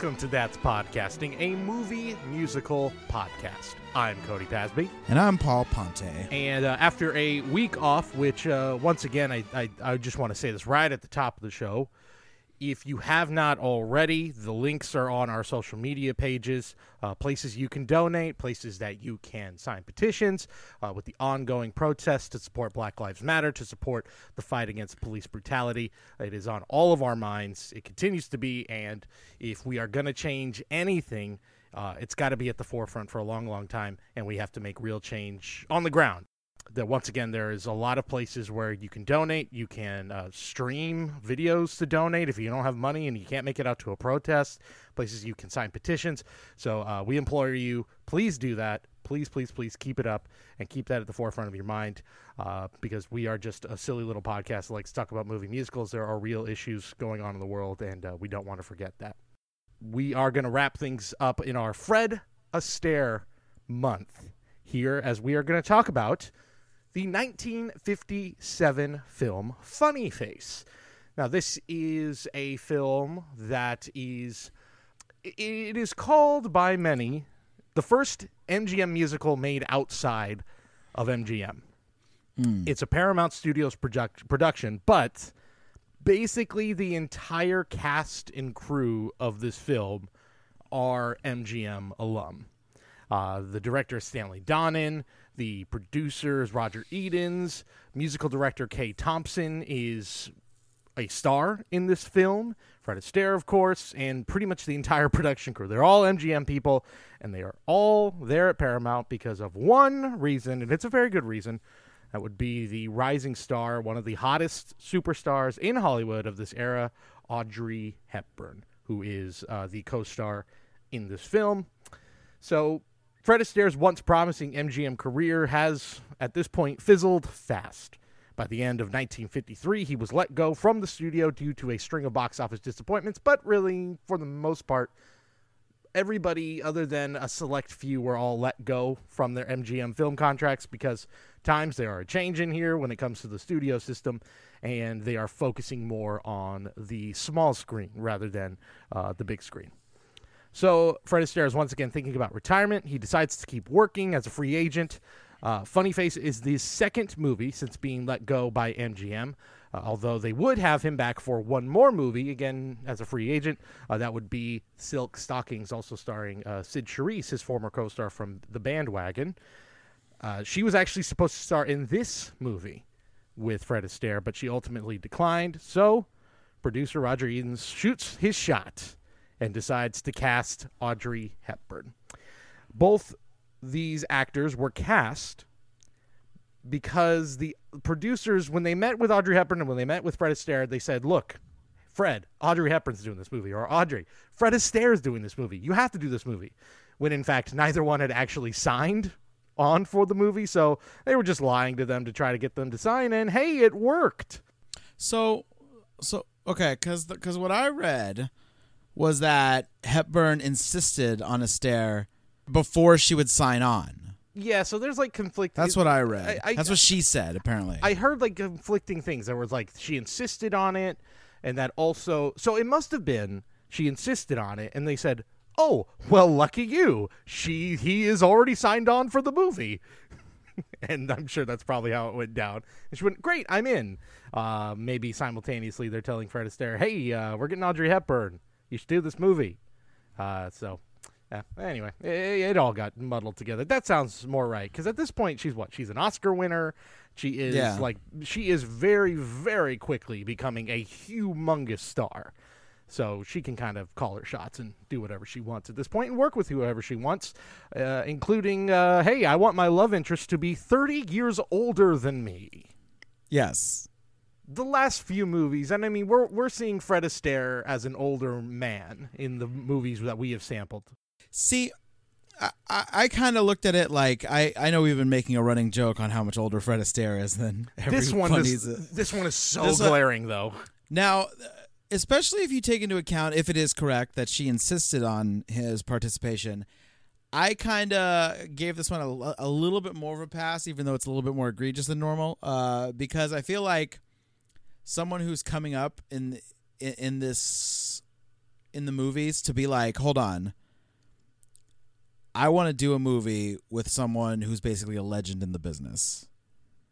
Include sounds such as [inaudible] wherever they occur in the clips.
Welcome to That's Podcasting, a movie musical podcast. I'm Cody Pasby. And I'm Paul Ponte. And uh, after a week off, which uh, once again, I, I, I just want to say this right at the top of the show. If you have not already, the links are on our social media pages, uh, places you can donate, places that you can sign petitions uh, with the ongoing protests to support Black Lives Matter, to support the fight against police brutality. It is on all of our minds. It continues to be. And if we are going to change anything, uh, it's got to be at the forefront for a long, long time. And we have to make real change on the ground that once again there is a lot of places where you can donate. You can uh, stream videos to donate if you don't have money and you can't make it out to a protest places you can sign petitions. So uh, we implore you please do that. Please please please keep it up and keep that at the forefront of your mind uh, because we are just a silly little podcast that likes to talk about movie musicals. There are real issues going on in the world and uh, we don't want to forget that. We are going to wrap things up in our fred astaire month here as we are going to talk about the 1957 film Funny Face. Now, this is a film that is, it is called by many the first MGM musical made outside of MGM. Mm. It's a Paramount Studios project, production, but basically the entire cast and crew of this film are MGM alum. Uh, the director is Stanley Donen. The producer is Roger Edens. Musical director Kay Thompson is a star in this film. Fred Astaire, of course, and pretty much the entire [laughs] production crew. They're all MGM people, and they are all there at Paramount because of one reason, and it's a very good reason. That would be the rising star, one of the hottest superstars in Hollywood of this era, Audrey Hepburn, who is uh, the co star in this film. So Fred Astaire's once promising MGM career has, at this point, fizzled fast. By the end of 1953, he was let go from the studio due to a string of box office disappointments, but really, for the most part, everybody other than a select few were all let go from their MGM film contracts because times they are changing here when it comes to the studio system, and they are focusing more on the small screen rather than uh, the big screen. So Fred Astaire is once again thinking about retirement. He decides to keep working as a free agent. Uh, Funny Face is the second movie since being let go by MGM. Uh, although they would have him back for one more movie, again as a free agent. Uh, that would be Silk Stockings, also starring uh, Cyd Charisse, his former co star from The Bandwagon. Uh, she was actually supposed to star in this movie with Fred Astaire, but she ultimately declined. So, producer Roger Edens shoots his shot and decides to cast Audrey Hepburn. Both these actors were cast because the producers, when they met with Audrey Hepburn and when they met with Fred Astaire, they said, "Look, Fred, Audrey Hepburn's doing this movie, or Audrey, Fred Astaire's doing this movie. You have to do this movie." When in fact, neither one had actually signed on for the movie, so they were just lying to them to try to get them to sign. And hey, it worked. So, so okay, because because what I read was that Hepburn insisted on Astaire before she would sign on. Yeah, so there's like conflict. That's what I read. I, I, That's what she said. Apparently, I heard like conflicting things. There was like she insisted on it, and that also. So it must have been she insisted on it, and they said, "Oh, well, lucky you. She he is already signed on for the movie." [laughs] and I'm sure that's probably how it went down. And she went, "Great, I'm in." Uh, maybe simultaneously, they're telling Fred Astaire, "Hey, uh, we're getting Audrey Hepburn." You should do this movie. Uh, so, yeah. Anyway, it, it, all got muddled together. That sounds more right because at this point, she's what? She's an Oscar winner. She is yeah. like she is very, very quickly becoming a humongous star. So she can kind of call her shots and do whatever she wants at this point and work with whoever she wants, uh, including, uh, hey, I want my love interest to be 30 years older than me. Yes the last few movies, and I mean, we're we're seeing Fred Astaire as an older man in the movies that we have sampled. See, I, I kind of looked at it like I, I know we've been making a running joke on how much older Fred Astaire is than [laughs] this one. Is, this one is so glaring, though. Now, especially if you take into account if it is correct that she insisted on his participation. I kind of gave this one a, a, little bit more of a pass, even though it's a little bit more egregious than normal, uh, because I feel like someone who's coming up in in, in this in the movies to be like, hold on. I want to do a movie with someone who's basically a legend in the business.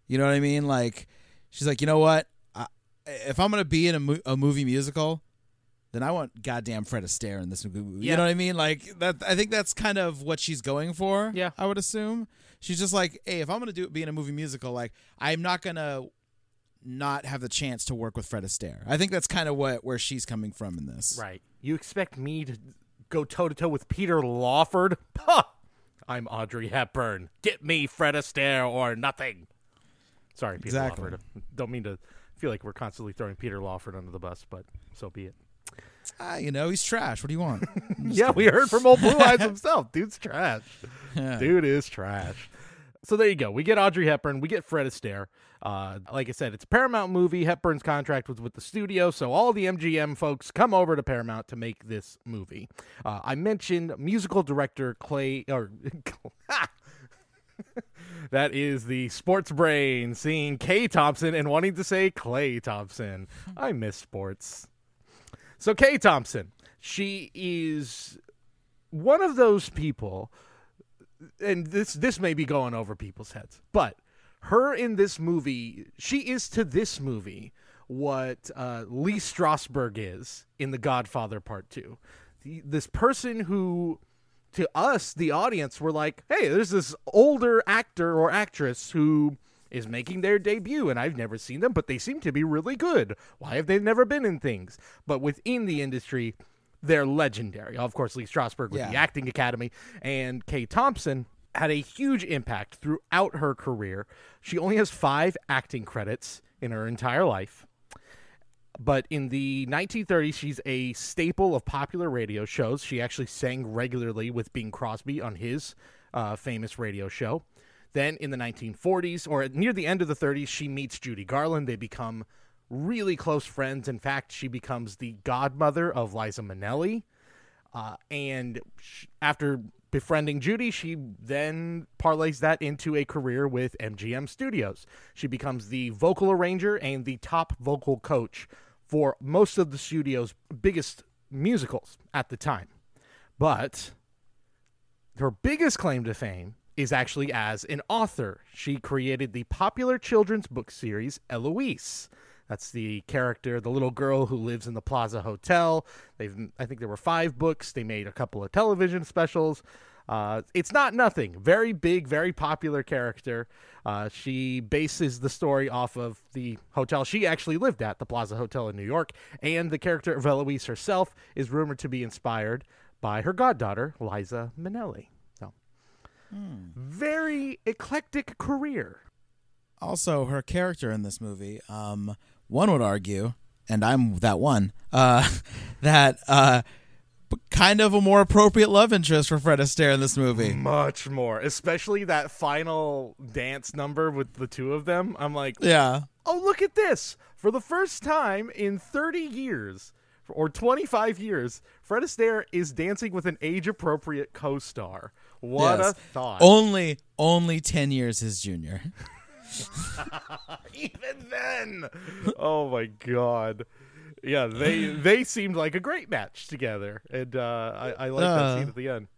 You know what I mean? Like, she's like, you know what? I, if I'm gonna be in a, mo- a movie musical, then I want goddamn Fred Astaire in this movie. Yeah. You know what I mean? Like that. I think that's kind of what she's going for. Yeah. I would assume she's just like, hey, if I'm gonna do be in a movie musical, like I'm not gonna not have the chance to work with Fred Astaire. I think that's kind of what where she's coming from in this. Right. You expect me to go toe to toe with Peter Lawford? Huh. I'm Audrey Hepburn. Get me Fred Astaire or nothing. Sorry, Peter Exactly. Lawford. Don't mean to feel like we're constantly throwing Peter Lawford under the bus, but so be it. Ah, you know, he's trash. What do you want? [laughs] Yeah, we heard from old Blue Eyes [laughs] himself. Dude's trash. Yeah. Dude is trash. So there you go. We get Audrey Hepburn. We get Fred Astaire. Uh, like I said, it's a Paramount movie. Hepburn's contract was with the studio, so all the MGM folks come over to Paramount to make this movie. Uh, I mentioned musical director Clay or [laughs] that is the sports brain seeing Kay Thompson and wanting to say Clay Thompson. I miss sports. So Kay Thompson, she is one of those people and this this may be going over people's heads, but her in this movie, she is to this movie what uh, Lee Strasberg is in The Godfather Part Two. This person who, to us, the audience, were like, "Hey, there's this older actor or actress who." Is making their debut, and I've never seen them, but they seem to be really good. Why have they never been in things? But within the industry, they're legendary. Of course, Lee Strasberg with Yeah. the Acting Academy, and Kay Thompson had a huge impact throughout her career. She only has five acting credits in her entire life. But in the 1930s, she's a staple of popular radio shows. She actually sang regularly with Bing Crosby on his uh, famous radio show. Then in the 1940s, or near the end of the 30s, she meets Judy Garland. They become really close friends. In fact, she becomes the godmother of Liza Minnelli. Uh, and sh- after befriending Judy, she then parlays that into a career with MGM Studios. She becomes the vocal arranger and the top vocal coach for most of the studio's biggest musicals at the time. But her biggest claim to fame is actually as an author. She created the popular children's book series Eloise. That's the character, the little girl who lives in the Plaza Hotel. They've, I think there were five books. They made a couple of television specials. Uh, it's not nothing. Very big, very popular character. Uh, she bases the story off of the hotel she actually lived at, the Plaza Hotel in New York. And the character of Eloise herself is rumored to be inspired by her goddaughter, Liza Minnelli. So, very eclectic career. also her character in this movie um one would argue and i'm that one uh [laughs] that uh kind of a more appropriate love interest for fred astaire in this movie Much more, especially that final dance number with the two of them. I'm like, yeah oh, look at this. For the first time in 30 years or 25 years, Fred Astaire is dancing with an age appropriate co star. What Yes. a thought. only only 10 years his junior [laughs] [laughs] Even then. Oh my god. Yeah, they they seemed like a great match together, and uh, I, I like that Uh. scene at the end.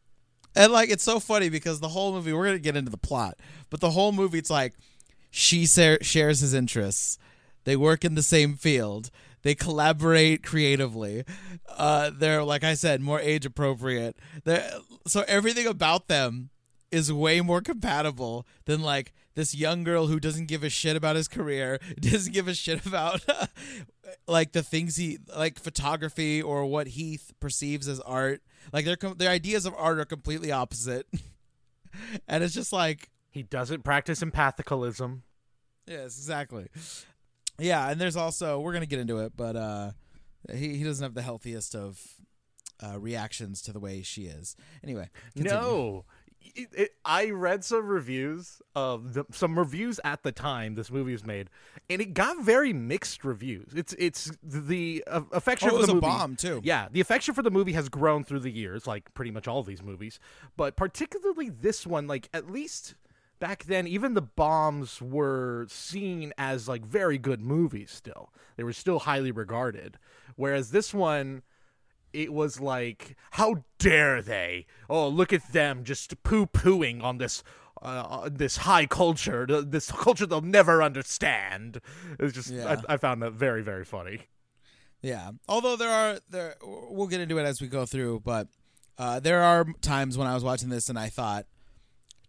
And like it's so funny because the whole movie we're gonna get into the plot, but the whole movie it's like she shares his interests. They work in the same field. They collaborate creatively. Uh, they're like I said, more age appropriate. They're, so everything about them is way more compatible than like this young girl who doesn't give a shit about his career, [laughs] doesn't give a shit about [laughs] like the things he like photography or what he th- perceives as art. Like their com- their ideas of art are completely opposite, [laughs] and it's just like He doesn't practice empathicalism. yes, exactly. Yeah, and there's also we're gonna get into it, but uh, he he doesn't have the healthiest of uh, reactions to the way she is. Anyway, continue. No. It, it, I read some reviews of the, some reviews at the time this movie was made, and it got very mixed reviews. It's it's the uh, affection Oh, it for was the a movie. bomb too. Yeah, the affection for the movie has grown through the years, like pretty much all these movies. But particularly this one, like at least back then, even the bombs were seen as like very good movies still. They were still highly regarded. Whereas this one, it was like, how dare they? Oh, look at them just poo pooing on this. Uh, this high culture, this culture they'll never understand. It's just, Yeah. I, I found that very, very funny. Yeah. Although there are there we'll get into it as we go through, but uh, there are times when I was watching this and I thought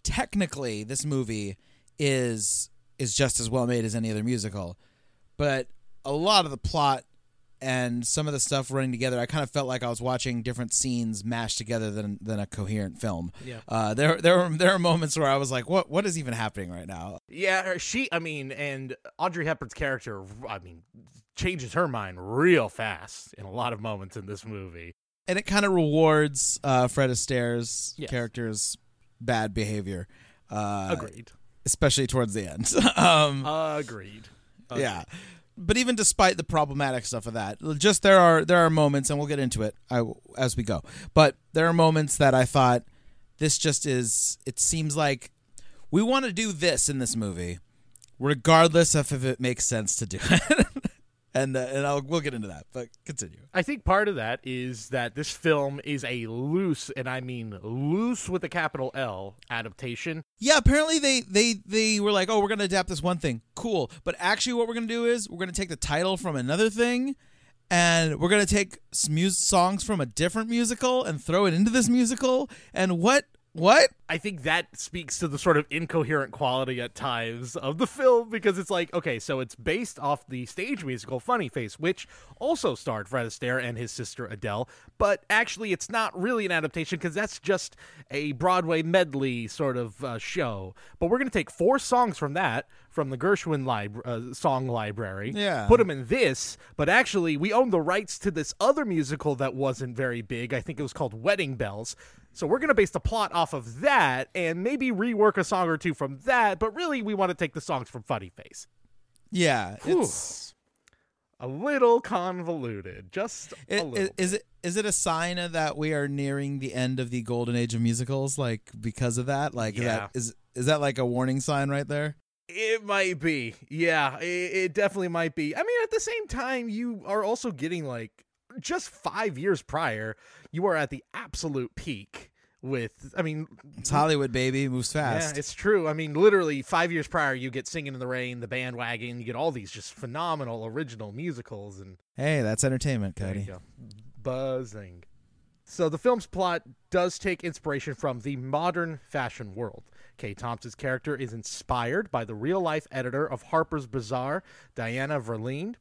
technically this movie is is just as well made as any other musical. But a lot of the plot and some of the stuff running together, I kind of felt like I was watching different scenes mashed together than than a coherent film. Yeah. Uh, there there were there are moments where I was like, what what is even happening right now? Yeah, she. I mean, and Audrey Hepburn's character. I mean, changes her mind real fast in a lot of moments in this movie. and it kind of rewards uh, Fred Astaire's Yes. character's bad behavior. Uh, Agreed. especially towards the end. [laughs] um, Agreed. Agreed. yeah, but even despite the problematic stuff of that, just there are there are moments, and we'll get into it I, as we go. But there are moments that I thought this just is. It seems like we want to do this in this movie, regardless of if it makes sense to do [laughs] it. And uh, and I'll, we'll get into that. But continue. I think part of that is that this film is a loose, and I mean loose with a capital L, adaptation. Yeah, apparently they they they were like, "Oh, we're going to adapt this one thing. Cool." But actually what we're going to do is we're going to take the title from another thing and we're going to take mus- songs from a different musical and throw it into this musical. And what what? I think that speaks to the sort of incoherent quality at times of the film because it's like, okay, so it's based off the stage musical Funny Face, which also starred Fred Astaire and his sister Adele, but actually it's not really an adaptation because that's just a Broadway medley sort of uh, show. But we're going to take four songs from that, from the Gershwin lib- uh, song library, Yeah. put them in this, but actually we own the rights to this other musical that wasn't very big. I think it was called Wedding Bells. So we're going to base the plot off of that and maybe rework a song or two from that, but really we want to take the songs from Funny Face. Yeah, Whew. it's A little convoluted, just a it, little. it, is it is it a sign of that we are nearing the end of the golden age of musicals like because of that? Like is Yeah. that is is that like a warning sign right there? It might be. Yeah, it, it definitely might be. I mean, at the same time, you are also getting like just five years prior, you are at the absolute peak with, I mean, It's Hollywood baby moves fast. Yeah, it's true. I mean, literally five years prior, you get Singing in the Rain, The Bandwagon, you get all these just phenomenal original musicals, and hey, that's entertainment, Cody. Buzzing. So the film's plot does take inspiration from the modern fashion world. Kay Thompson's character is inspired by the real-life editor of Harper's Bazaar, Diana Vreeland,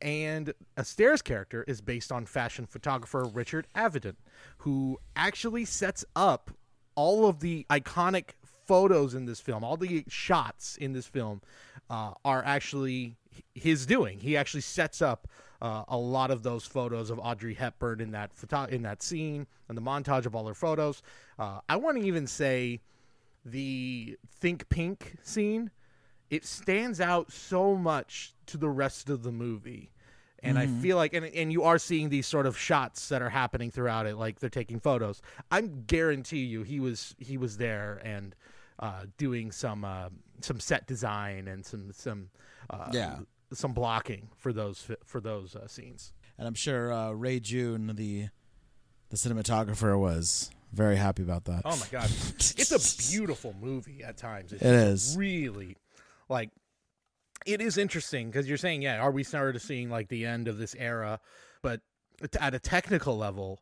and Astaire's character is based on fashion photographer Richard Avedon, who actually sets up all of the iconic photos in this film, all the shots in this film, uh, are actually his doing. He actually sets up uh, a lot of those photos of Audrey Hepburn in that photo- in that scene and the montage of all her photos. Uh, I want to even say the Think Pink scene. It stands out so much to the rest of the movie. And I feel like, and, and you are seeing these sort of shots that are happening throughout it, like they're taking photos. I guarantee you, he was he was there and uh, doing some uh, some set design and some some uh, Yeah. some blocking for those for those uh, scenes. And I'm sure uh, Ray June, the the cinematographer, was very happy about that. Oh my god, [laughs] it's a beautiful movie at times. It's It is. really like it is interesting because you're saying, yeah, are we started seeing like the end of this era? But at a technical level,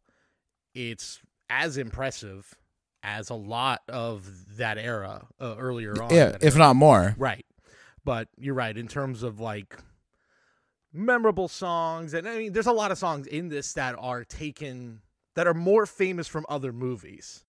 it's as impressive as a lot of that era uh, earlier on. yeah, if not more. Right. But you're right in terms of like memorable songs and I mean there's a lot of songs in this that are taken that are more famous from other movies.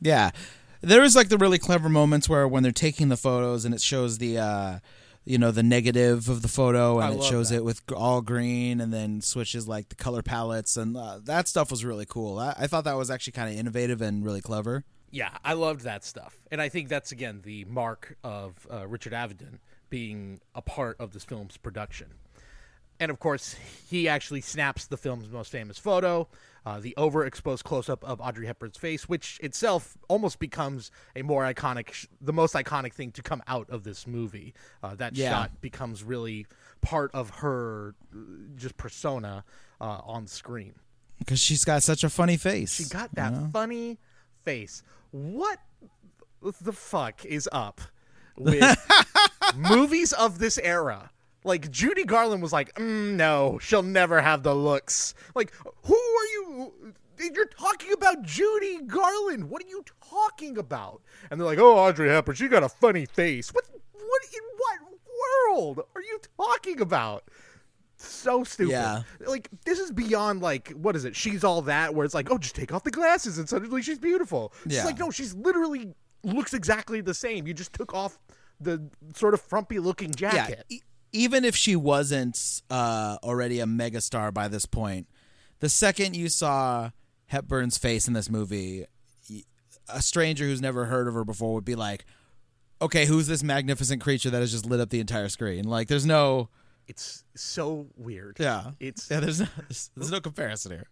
Yeah, there is like the really clever moments where when they're taking the photos and it shows the. Uh, you know the negative of the photo, I and it shows that. it with all green, and then switches like the color palettes, and uh, that stuff was really cool. I, I thought that was actually kind of innovative and really clever. Yeah, I loved that stuff. And I think that's again the mark of uh, Richard Avedon being a part of this film's production. And of course, he actually snaps the film's most famous photo, uh, the overexposed close-up of Audrey Hepburn's face, which itself almost becomes a more iconic, sh- the most iconic thing to come out of this movie. Uh, that Yeah. shot becomes really part of her uh, just persona uh, on screen. because she's got such a funny face. She got you that know? funny face. What the fuck is up with [laughs] movies of this era? Like Judy Garland was like, mm, no, she'll never have the looks. Like, who are you? You're talking about Judy Garland. What are you talking about? And they're like, oh, Audrey Hepburn, she got a funny face. What? What in what world are you talking about? So stupid. Yeah. Like this is beyond like what is it? She's all that where it's like, oh, just take off the glasses and suddenly she's beautiful. It's Yeah. like no, she's literally looks exactly the same. You just took off the sort of frumpy looking jacket. Yeah, even if she wasn't uh, already a megastar by this point, the second you saw Hepburn's face in this movie, a stranger who's never heard of her before would be like, "Okay, who's this magnificent creature that has just lit up the entire screen?" Like, there's no, It's so weird. yeah, It's yeah, there's no, there's, there's no comparison here.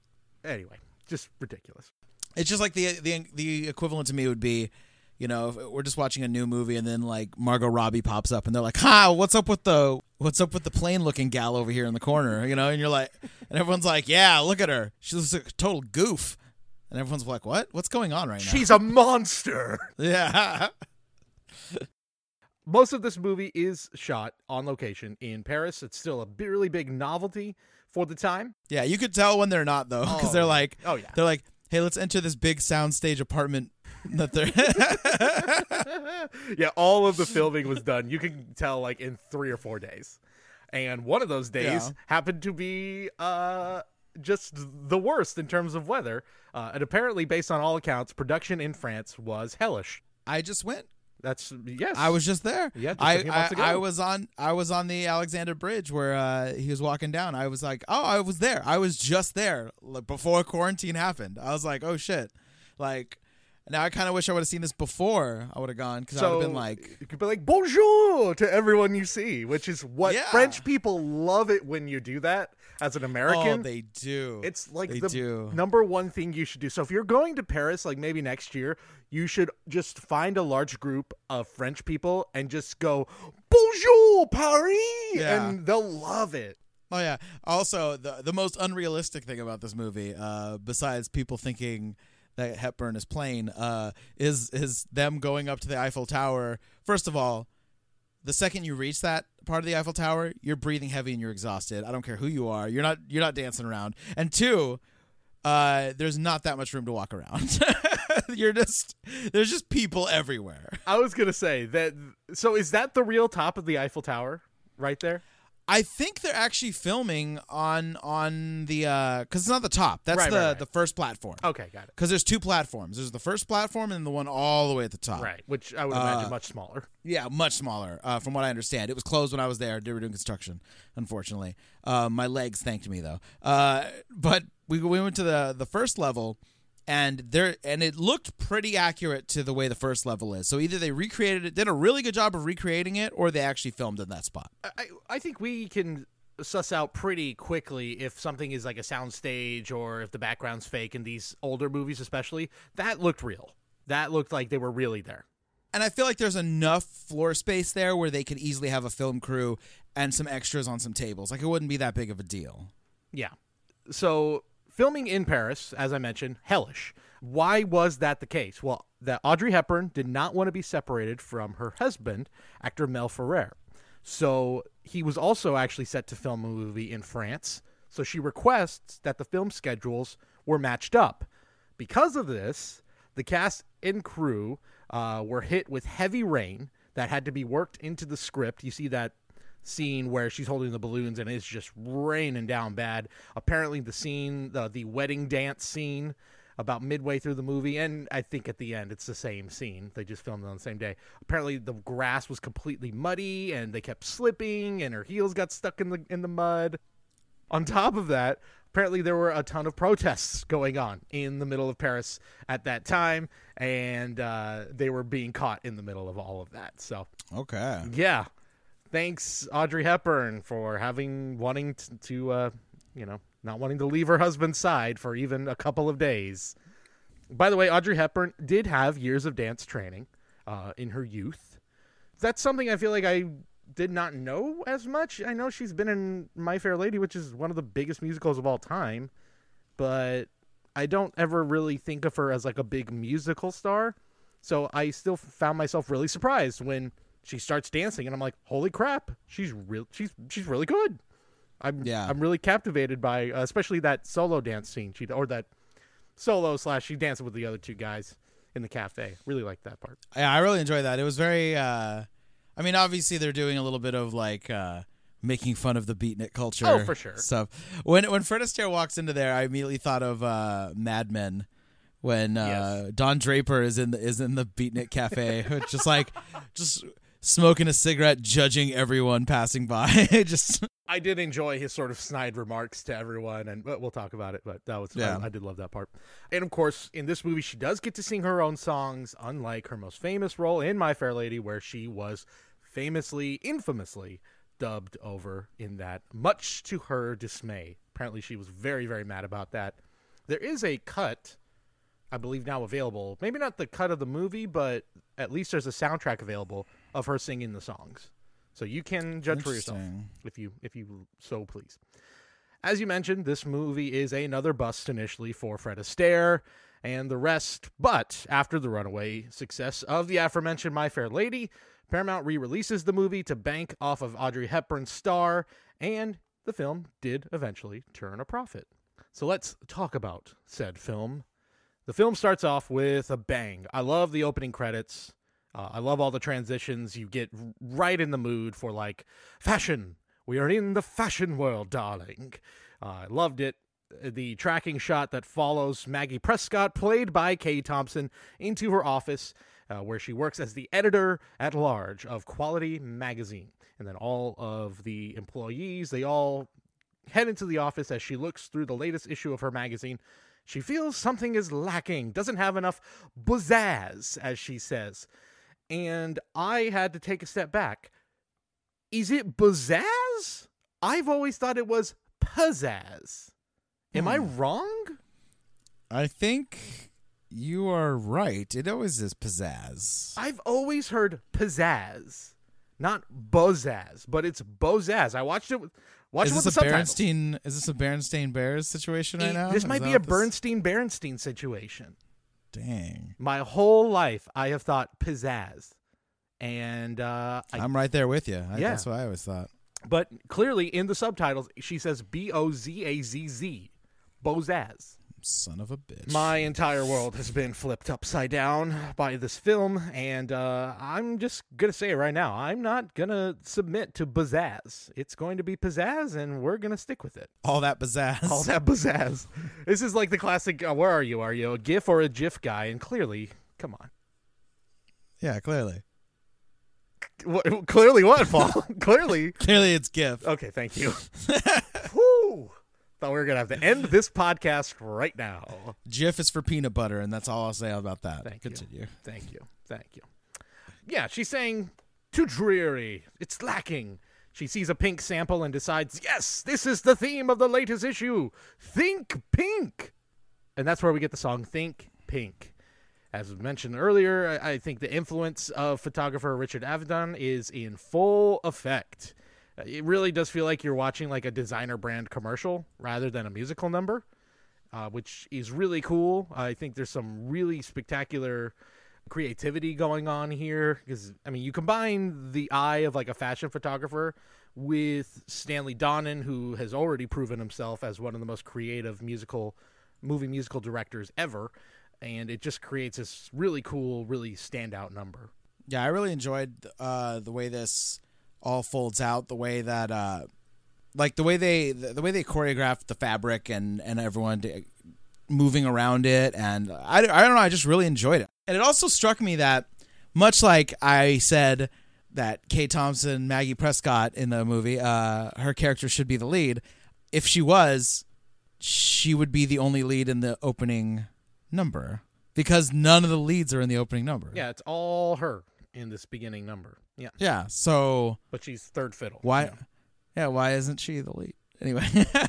anyway, just ridiculous. It's just like the the the equivalent to me would be, you know, if we're just watching a new movie and then like Margot Robbie pops up and they're like, "Ha, what's up with the what's up with the plain looking gal over here in the corner?" You know, and you're like, and everyone's like, "Yeah, look at her. She's a total goof." And everyone's like, "What? What's going on right now?" She's a monster. [laughs] yeah. Most of this movie is shot on location in Paris. It's still a really big novelty for the time. yeah, you could tell when they're not though because Oh, they're like, oh, yeah. they're like, "Hey, let's enter this big soundstage apartment that they're." [laughs] yeah, all of the filming was done. You can tell like in three or four days, and one of those days Yeah. happened to be uh, just the worst in terms of weather. Uh, and apparently, based on all accounts, production in France was hellish. I just went. That's yes. I was just there. Yeah, just I, I, ago. I was on I was on the Alexander Bridge where uh, he was walking down. I was like, oh, I was there. I was just there like, before quarantine happened. I was like, oh shit, like. Now I kind of wish I would have seen this before I would have gone because I would have been like, you could be like bonjour to everyone you see, which is what Yeah. French people love it when you do that as an American. oh, they do. It's like They the do. number one thing you should do. So if you're going to Paris, like maybe next year, you should just find a large group of French people and just go "Bonjour, Paris," Yeah. and they'll love it. Oh yeah. Also, the the most unrealistic thing about this movie, uh, besides people thinking that Hepburn is playing uh, is is them going up to the Eiffel Tower. First of all, the second you reach that part of the Eiffel Tower, you're breathing heavy and you're exhausted. I don't care who you are. You're not you're not dancing around. And two, uh, there's not that much room to walk around. [laughs] you're just there's just people everywhere. I was gonna say that. So is that the real top of the Eiffel Tower right there? I think they're actually filming on on the because it's not the top. That's Right, the right, right. the first platform. Okay, got it. Because there's two platforms. There's the first platform and the one all the way at the top. Right, which I would imagine Uh, much smaller. Yeah, much smaller. Uh, from what I understand, it was closed when I was there. They were doing construction. Unfortunately, uh, my legs thanked me though. Uh, but we we went to the the first level, and there and it looked pretty accurate to the way the first level is. So either they recreated it, did a really good job of recreating it, or they actually filmed in that spot. I, I think we can suss out pretty quickly if something is like a soundstage or if the background's fake in these older movies, especially. That looked real. That looked like they were really there. And I feel like there's enough floor space there where they could easily have a film crew and some extras on some tables. Like it wouldn't be that big of a deal. Yeah. So filming in Paris, as I mentioned, hellish. Why was that the case? Well, that Audrey Hepburn did not want to be separated from her husband, actor Mel Ferrer. So he was also actually set to film a movie in France. So she requests that the film schedules were matched up. Because of this, the cast and crew uh, were hit with heavy rain that had to be worked into the script. You see that scene where she's holding the balloons and it's just raining down bad. Apparently, the scene, the, the wedding dance scene, about midway through the movie, and I think at the end it's the same scene. They just filmed it on the same day. Apparently, the grass was completely muddy and they kept slipping, and her heels got stuck in the in the mud. On top of that, apparently there were a ton of protests going on in the middle of Paris at that time, and uh, they were being caught in the middle of all of that. So, Okay. yeah, thanks Audrey Hepburn for having wanting to, to uh, you know, not wanting to leave her husband's side for even a couple of days. By the way, Audrey Hepburn did have years of dance training uh, in her youth. That's something I feel like I did not know as much. I know she's been in My Fair Lady, which is one of the biggest musicals of all time. but I don't ever really think of her as like a big musical star. So I still found myself really surprised when she starts dancing, and I'm like, "Holy crap, she's real, she's she's really good." I'm Yeah. I'm really captivated by, uh, especially that solo dance scene she or that solo slash she dancing with the other two guys in the cafe. Really like that part. Yeah, I really enjoyed that. It was very. uh I mean, obviously they're doing a little bit of like uh making fun of the beatnik culture. Oh, for sure. Stuff. When when Fred Astaire walks into there, I immediately thought of uh Mad Men. When uh, Yes. Don Draper is in the is in the beatnik cafe, [laughs] just like just smoking a cigarette, judging everyone passing by. [laughs] just I did enjoy his sort of snide remarks to everyone, and but we'll talk about it. But that was Yeah. I, I did love that part. And of course, in this movie, she does get to sing her own songs, unlike her most famous role in My Fair Lady, where she was famously, infamously dubbed over in that, much to her dismay. Apparently, she was very, very mad about that. There is a cut, I believe, now available. Maybe not the cut of the movie, but at least there's a soundtrack available of her singing the songs. So you can judge for yourself if you if you so please. As you mentioned, this movie is another bust initially for Fred Astaire and the rest, but after the runaway success of the aforementioned My Fair Lady, Paramount re-releases the movie to bank off of Audrey Hepburn's star, and the film did eventually turn a profit. So let's talk about said film. The film starts off with a bang. I love the opening credits. Uh, I love all the transitions. You get right in the mood for like fashion. We are in the fashion world, darling. Uh, I loved it. The tracking shot that follows Maggie Prescott, played by Kay Thompson, into her office uh, where she works as the editor at large of Quality Magazine. And then all of the employees, they all head into the office as she looks through the latest issue of her magazine. She feels something is lacking, doesn't have enough pizzazz, as she says. And I had to take a step back. Is it pizzazz? I've always thought it was pizzazz. Am I hmm. wrong? I think you are right. It always is pizzazz. I've always heard pizzazz, not bozazz, but it's bozazz. I watched it. With, watched is it with this the a. Berenstain? Is this a Bernstein Bears situation right E- now? This might be a this- Bernstein Berenstein situation. Dang, My whole life, I have thought pizzazz, and uh, I, I'm right there with you. I, Yeah. That's what I always thought. but clearly in the subtitles, she says B O Z A Z Z, bozazz. Son of a bitch. My entire world has been flipped upside down by this film, and uh, I'm just gonna say it right now. I'm not gonna submit to pizzazz. It's going to be pizzazz, and we're gonna stick with it. all that pizzazz. All that pizzazz. this is like the classic. Uh, where are you? Are you a GIF or a GIF guy? And clearly, come on. Yeah, clearly. What, clearly, what, Paul? [laughs] clearly. Clearly, it's GIF. Okay, thank you. [laughs] Thought we were gonna have to end this podcast right now. GIF is for peanut butter, and that's all I'll say about that. Thank you. Continue. Thank you. Thank you. Yeah, she's saying, too dreary. It's lacking. She sees a pink sample and decides, yes, this is the theme of the latest issue. Think pink. And that's where we get the song Think Pink. As mentioned earlier, I think the influence of photographer Richard Avedon is in full effect. It really does feel like you're watching like a designer brand commercial rather than a musical number uh, which is really cool. I think there's some really spectacular creativity going on here because I mean you combine the eye of like a fashion photographer with Stanley Donen, who has already proven himself as one of the most creative musical movie musical directors ever, and it just creates this really cool, really standout number. Yeah, I really enjoyed uh, the way this all folds out. The way that, uh, like the way they the, way they choreographed the fabric and and everyone to, moving around it, and I, I don't know. I just really enjoyed it, and it also struck me that much like I said that Kay Thompson, Maggie Prescott in the movie, uh, her character should be the lead. If she was, she would be the only lead in the opening number because none of the leads are in the opening number. Yeah, it's all her in this beginning number. Yeah, Yeah. So but she's third fiddle. why? know. Yeah. Why isn't she the lead? Anyway, [laughs] I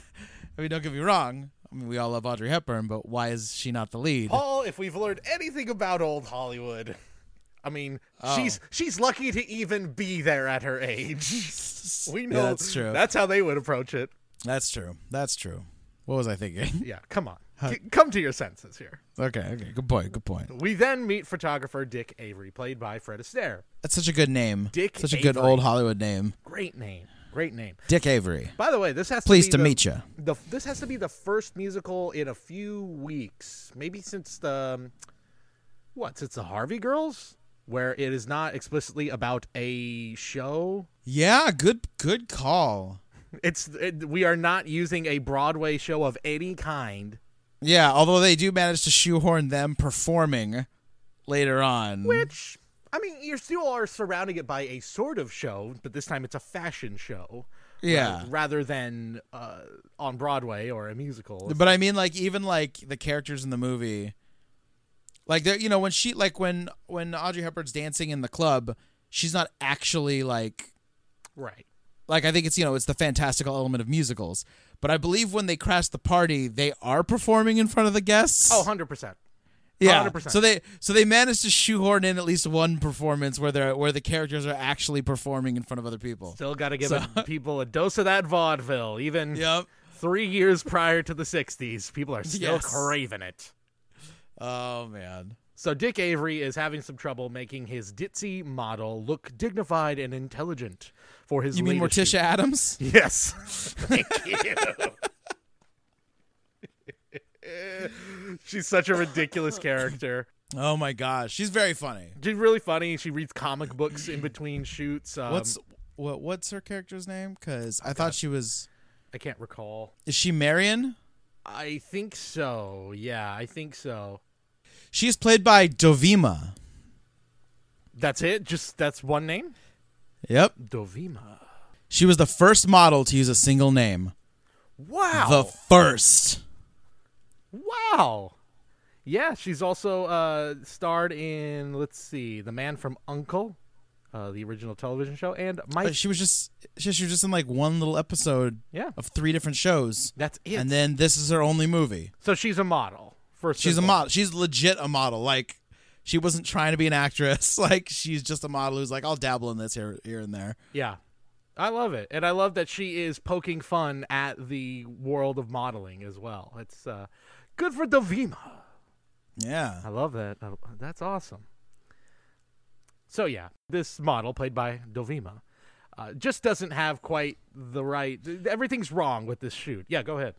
mean, don't get me wrong. I mean, we all love Audrey Hepburn, but why is she not the lead? Paul, if we've learned anything about old Hollywood, I mean, Oh. she's she's lucky to even be there at her age. [laughs] We know that's true. That's how they would approach it. That's true. That's true. What was I thinking? Yeah, come on. Huh. C- come to your senses here. okay, okay, good point, good point. We then meet photographer Dick Avery, played by Fred Astaire. That's such a good name. Dick such a good old Hollywood name. Great name. Great name. Dick Avery. By the way, this has Pleased to to be the, meet you. the this has to be the first musical in a few weeks, maybe since the um, what? Since the Harvey Girls, where it is not explicitly about a show. Yeah, good good call. It's it, we are not using a Broadway show of any kind, Yeah, although they do manage to shoehorn them performing later on. which I mean, you still are surrounding it by a sort of show, but this time it's a fashion show. Yeah. ra- rather than uh, on Broadway or a musical. But I mean, like even like the characters in the movie, like you know when she like when when Audrey Hepburn's dancing in the club, she's not actually like right. like I think it's you know it's the fantastical element of musicals. But I believe when they crash the party, they are performing in front of the guests. Oh, 100%. yeah. 100%. So they so they managed to shoehorn in at least one performance where they're where the characters are actually performing in front of other people. Still got to give So- it- people a dose of that vaudeville. Even Yep. three years prior to the 60s, people are still Yes. craving it. Oh man. So Dick Avery is having some trouble making his ditzy model look dignified and intelligent for his You mean latest Morticia Addams? [laughs] Yes. Thank you. [laughs] She's such a ridiculous character. Oh my gosh, she's very funny. She's really funny. She reads comic books in between shoots. Um, What's what? What's her character's name? Because I thought she was. I can't recall. Is she Marion? I think so. Yeah, I think so. She's played by Dovima. That's it. Just that's one name. Yep. Dovima. She was the first model to use a single name. Wow. The first. wow. Yeah, she's also uh, starred in. Let's see, The Man from Uncle, uh, the original television show, and. But she was just she, she was just in like one little episode yeah, of three different shows, that's it. and then this is her only movie. so she's a model. She's a model. She's legit a model. Like she wasn't trying to be an actress. [laughs] Like she's just a model who's like, I'll dabble in this here here and there. Yeah. I love it. And I love that she is poking fun at the world of modeling as well. It's uh, good for Dovima. Yeah. I love that. That's awesome. So yeah, this model played by Dovima uh, just doesn't have quite the right. Everything's wrong with this shoot. Yeah, go ahead.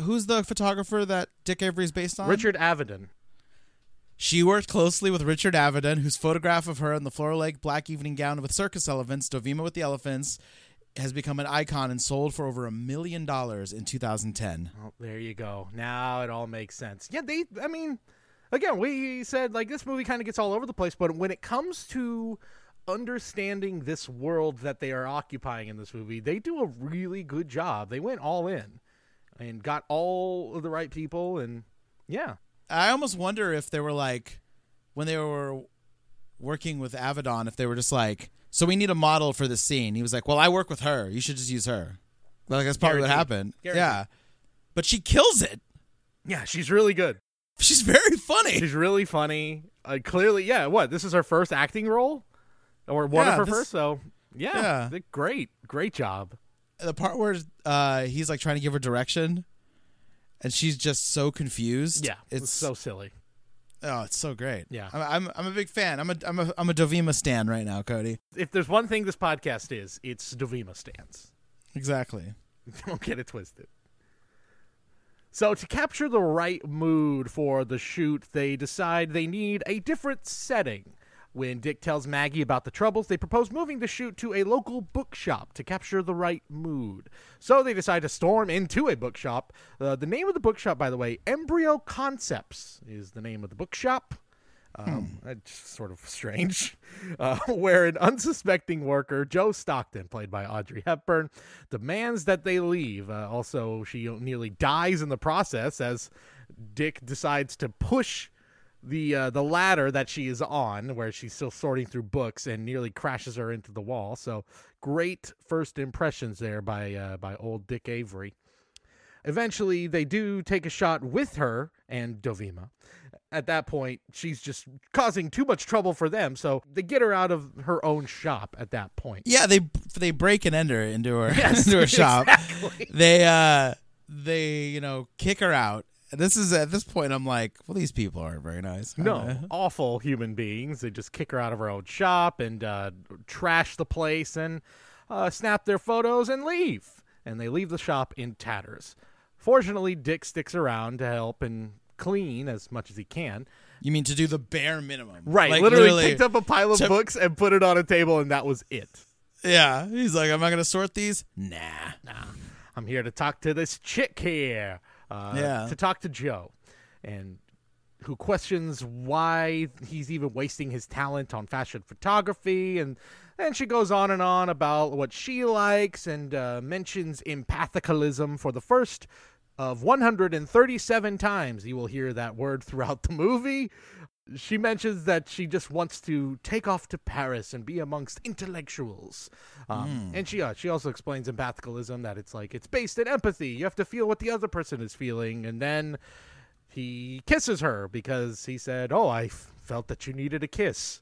Who's the photographer that Dick Avery's based on? Richard Avedon. She worked closely with Richard Avedon, whose photograph of her in the floor length black evening gown with circus elephants, Dovima with the elephants, has become an icon and sold for over a million dollars in 2010. Oh, there you go. Now it all makes sense. Yeah, they. I mean, again, we said like this movie kind of gets all over the place, but when it comes to understanding this world that they are occupying in this movie, they do a really good job. They went all in and got all of the right people, and yeah, I almost wonder if they were like, when they were working with Avedon, if they were just like, so we need a model for this scene. He was like, well, I work with her. You should just use her. Like that's probably what happened. Guaranteed. Yeah, but she kills it. yeah, she's really good. She's very funny. She's really funny. Uh, clearly, yeah. What? This is her first acting role, or one Yeah, of her this- first. So yeah, Yeah. great, great job. The part where uh, he's like trying to give her direction, and she's just so confused. Yeah, it's so silly. oh, it's so great. Yeah. I'm, I'm I'm a big fan. I'm a I'm a I'm a Dovima stan right now, Cody. if there's one thing this podcast is, it's Dovima stans. Exactly. [laughs] Don't get it twisted. So, to capture the right mood for the shoot, they decide they need a different setting. When Dick tells Maggie about the troubles, they propose moving the shoot to a local bookshop to capture the right mood. So they decide to storm into a bookshop. Uh, the name of the bookshop, by the way, Embryo Concepts is the name of the bookshop. Um, That's sort of strange. [laughs] Uh, where an unsuspecting worker, Jo Stockton, played by Audrey Hepburn, demands that they leave. Uh, also, she nearly dies in the process as Dick decides to push the uh, the ladder that she is on, where she's still sorting through books, and nearly crashes her into the wall. So great first impressions there by uh, by old Dick Avery. Eventually, they do take a shot with her and Dovima. At that point, she's just causing too much trouble for them, so they get her out of her own shop. At that point, Yeah, they they break and enter into her [laughs] Yes, into her shop. [laughs] exactly. They uh they, you know, kick her out. And this is at this point, I'm like, well, these people aren't very nice. No, [laughs] awful human beings. They just kick her out of her own shop and uh, trash the place and uh, snap their photos and leave. And they leave the shop in tatters. Fortunately, Dick sticks around to help and clean as much as he can. you mean to do the bare minimum? Right, Like, literally, picked up a pile of to- books and put it on a table, and that was it. Yeah, he's like, am I gonna sort these? Nah. Nah. I'm here to talk to this chick here. Uh, Yeah. To talk to Jo, and who questions why he's even wasting his talent on fashion photography, and then she goes on and on about what she likes and uh, mentions empathicalism for the first of 137 times. You will hear that word throughout the movie. She mentions that she just wants to take off to Paris and be amongst intellectuals. Um, And she uh, she also explains empathicalism that it's like it's based in empathy. You have to feel what the other person is feeling, and then he kisses her because he said, "Oh, I f- felt that you needed a kiss."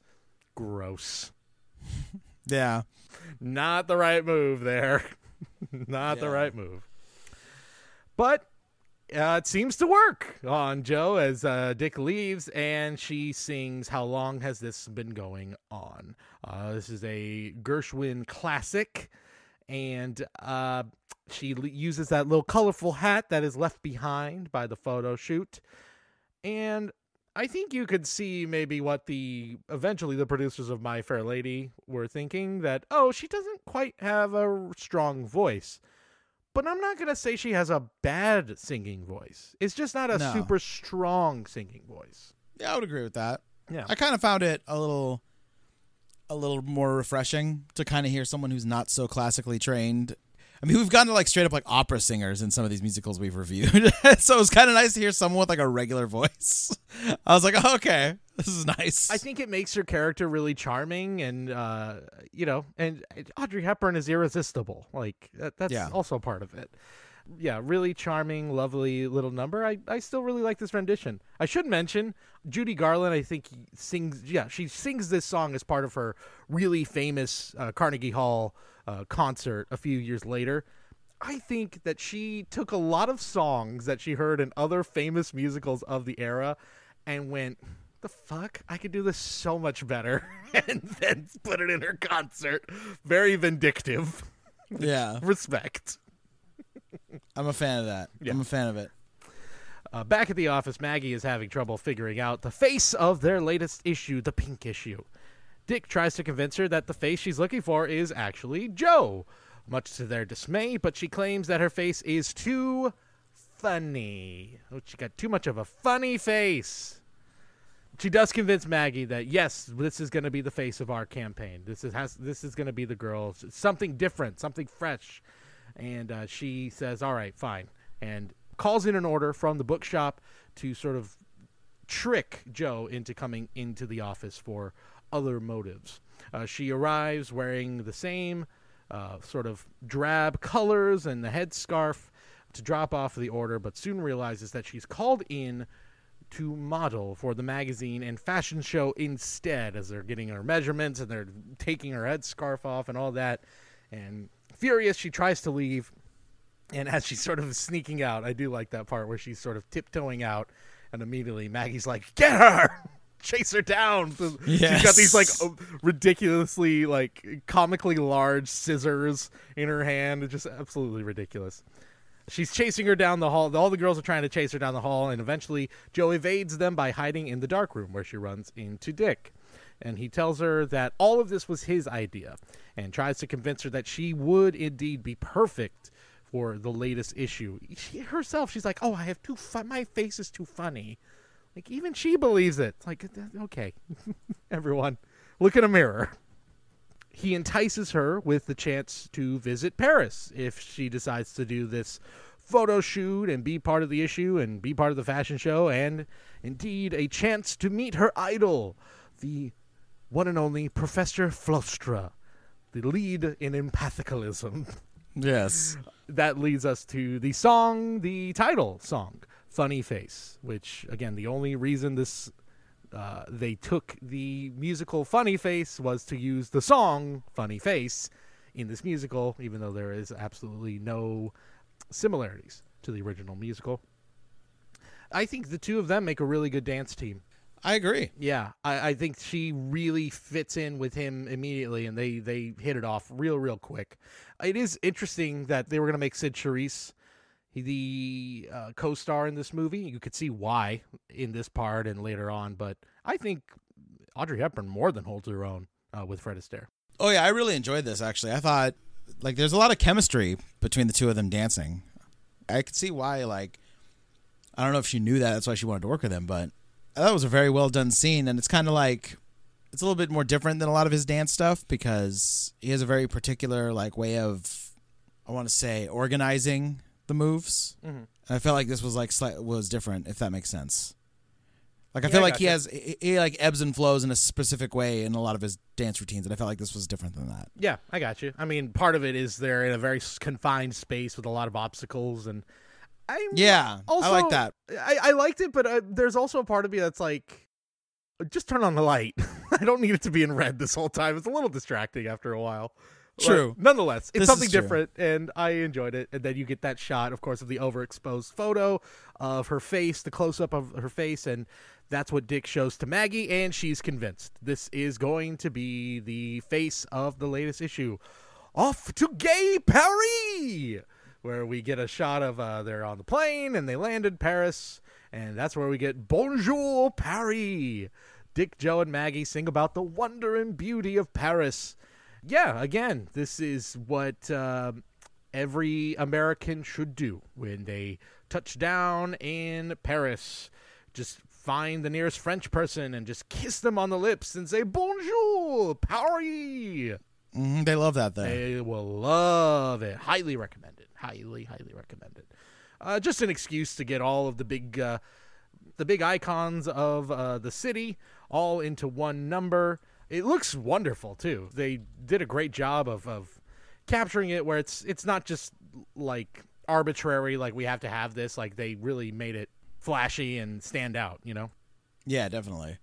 Gross. [laughs] Yeah. Not the right move there. [laughs] Not the right move. But uh, it seems to work on Jo as uh, Dick leaves, and she sings "How Long Has This Been Going On." Uh, this is a Gershwin classic, and uh, she l- uses that little colorful hat that is left behind by the photo shoot, and I think you could see maybe what the eventually the producers of My Fair Lady were thinking that oh she doesn't quite have a strong voice. But I'm not going to say she has a bad singing voice. It's just not a No. super strong singing voice. Yeah, I would agree with that. Yeah. I kind of found it a little a little more refreshing to kind of hear someone who's not so classically trained. I mean, we've gotten to like straight up like opera singers in some of these musicals we've reviewed. [laughs] so it was kind of nice to hear someone with like a regular voice. [laughs] I was like, oh, okay, this is nice. I think it makes her character really charming, and uh, you know, and Audrey Hepburn is irresistible. Like that, that's Yeah. also part of it. Yeah, really charming, lovely little number. I, I still really like this rendition. I should mention Judy Garland. I think sings. Yeah, she sings this song as part of her really famous uh, Carnegie Hall uh, concert a few years later. I think that she took a lot of songs that she heard in other famous musicals of the era and went, the fuck? I could do this so much better. [laughs] and then put it in her concert. Very vindictive. yeah, [laughs] Respect. I'm a fan of that. Yeah. I'm a fan of it. Uh, back at the office, Maggie is having trouble figuring out the face of their latest issue, the pink issue. Dick tries to convince her that the face she's looking for is actually Jo, much to their dismay, but she claims that her face is too funny. Oh, she got too much of a funny face. She does convince Maggie that yes, this is going to be the face of our campaign. This is has this is going to be the girl, something different, something fresh. And uh, she says, "All right, fine," and calls in an order from the bookshop to sort of trick Jo into coming into the office for other motives. Uh, she arrives wearing the same uh, sort of drab colors and the headscarf to drop off the order, but soon realizes that she's called in to model for the magazine and fashion show instead, as they're getting her measurements and they're taking her headscarf off and all that. And furious, she tries to leave. And as she's sort of sneaking out, I do like that part where she's sort of tiptoeing out, and immediately Maggie's like, "Get her!" [laughs] Chase her down. So She's got these like ridiculously, like comically large scissors in her hand. It's just absolutely ridiculous. She's chasing her down the hall. All the girls are trying to chase her down the hall, and eventually Jo evades them by hiding in the dark room where she runs into Dick. And he tells her that all of this was his idea and tries to convince her that she would indeed be perfect for the latest issue. She herself, she's like, "Oh, I have too fun. My face is too funny." Like even she believes it. It's like, uh, okay, [laughs] everyone, look in a mirror. He entices her with the chance to visit Paris if she decides to do this photo shoot and be part of the issue and be part of the fashion show, and indeed a chance to meet her idol, the one and only Professor Flostre, the lead in empathicalism. Yes. that leads us to the song, the title song, "Funny Face," which again, the only reason this uh, they took the musical "Funny Face" was to use the song "Funny Face" in this musical, even though there is absolutely no similarities. to the original musical. I think the two of them make a really good dance team. I agree. Yeah, I, I think she really fits in with him immediately, and they they hit it off real real quick. It is interesting that they were going to make Cyd Charisse the uh, co-star in this movie. You could see why in this part and later on, but I think Audrey Hepburn more than holds her own uh, with Fred Astaire. Oh yeah, I really enjoyed this actually. I thought like there's a lot of chemistry between the two of them dancing. I could see why like I don't know if she knew that that's why she wanted to work with him, but that was a very well done scene and it's kind of like it's a little bit more different than a lot of his dance stuff because he has a very particular like way of I want to say organizing the moves. Mhm. And I felt like this was like slight, was different if that makes sense. Like I Yeah, feel I like he has he, he like ebbs and flows in a specific way in a lot of his dance routines and I felt like this was different than that. Yeah, I got you. I mean, part of it is they're in a very confined space with a lot of obstacles, and I Yeah, Also, I like that. I, I liked it, but uh, there's also a part of me that's like, just turn on the light. [laughs] I don't need it to be in red this whole time. It's a little distracting after a while. True. nonetheless, it's This something different, and I enjoyed it. And then you get that shot, of course, of the overexposed photo of her face, the close up of her face, and that's what Dick shows to Maggie, and she's convinced this is going to be the face of the latest issue. Off to Gay Paris, where we get a shot of uh, they're on the plane and they landed Paris, and that's where we get Bonjour Paris. Dick, Joe, and Maggie sing about the wonder and beauty of Paris. Yeah, again, this is what um every American should do when they touch down in Paris. Just find the nearest French person and just kiss them on the lips and say Bonjour, Paris. hmm they love that there. They will love it. Highly recommended. Highly, highly recommended. Uh, just an excuse to get all of the big, uh, the big icons of uh, the city all into one number. It looks wonderful too. They did a great job of, of capturing it, where it's it's not just like arbitrary, like we have to have this. Like they really made it flashy and stand out. You know. Yeah, definitely.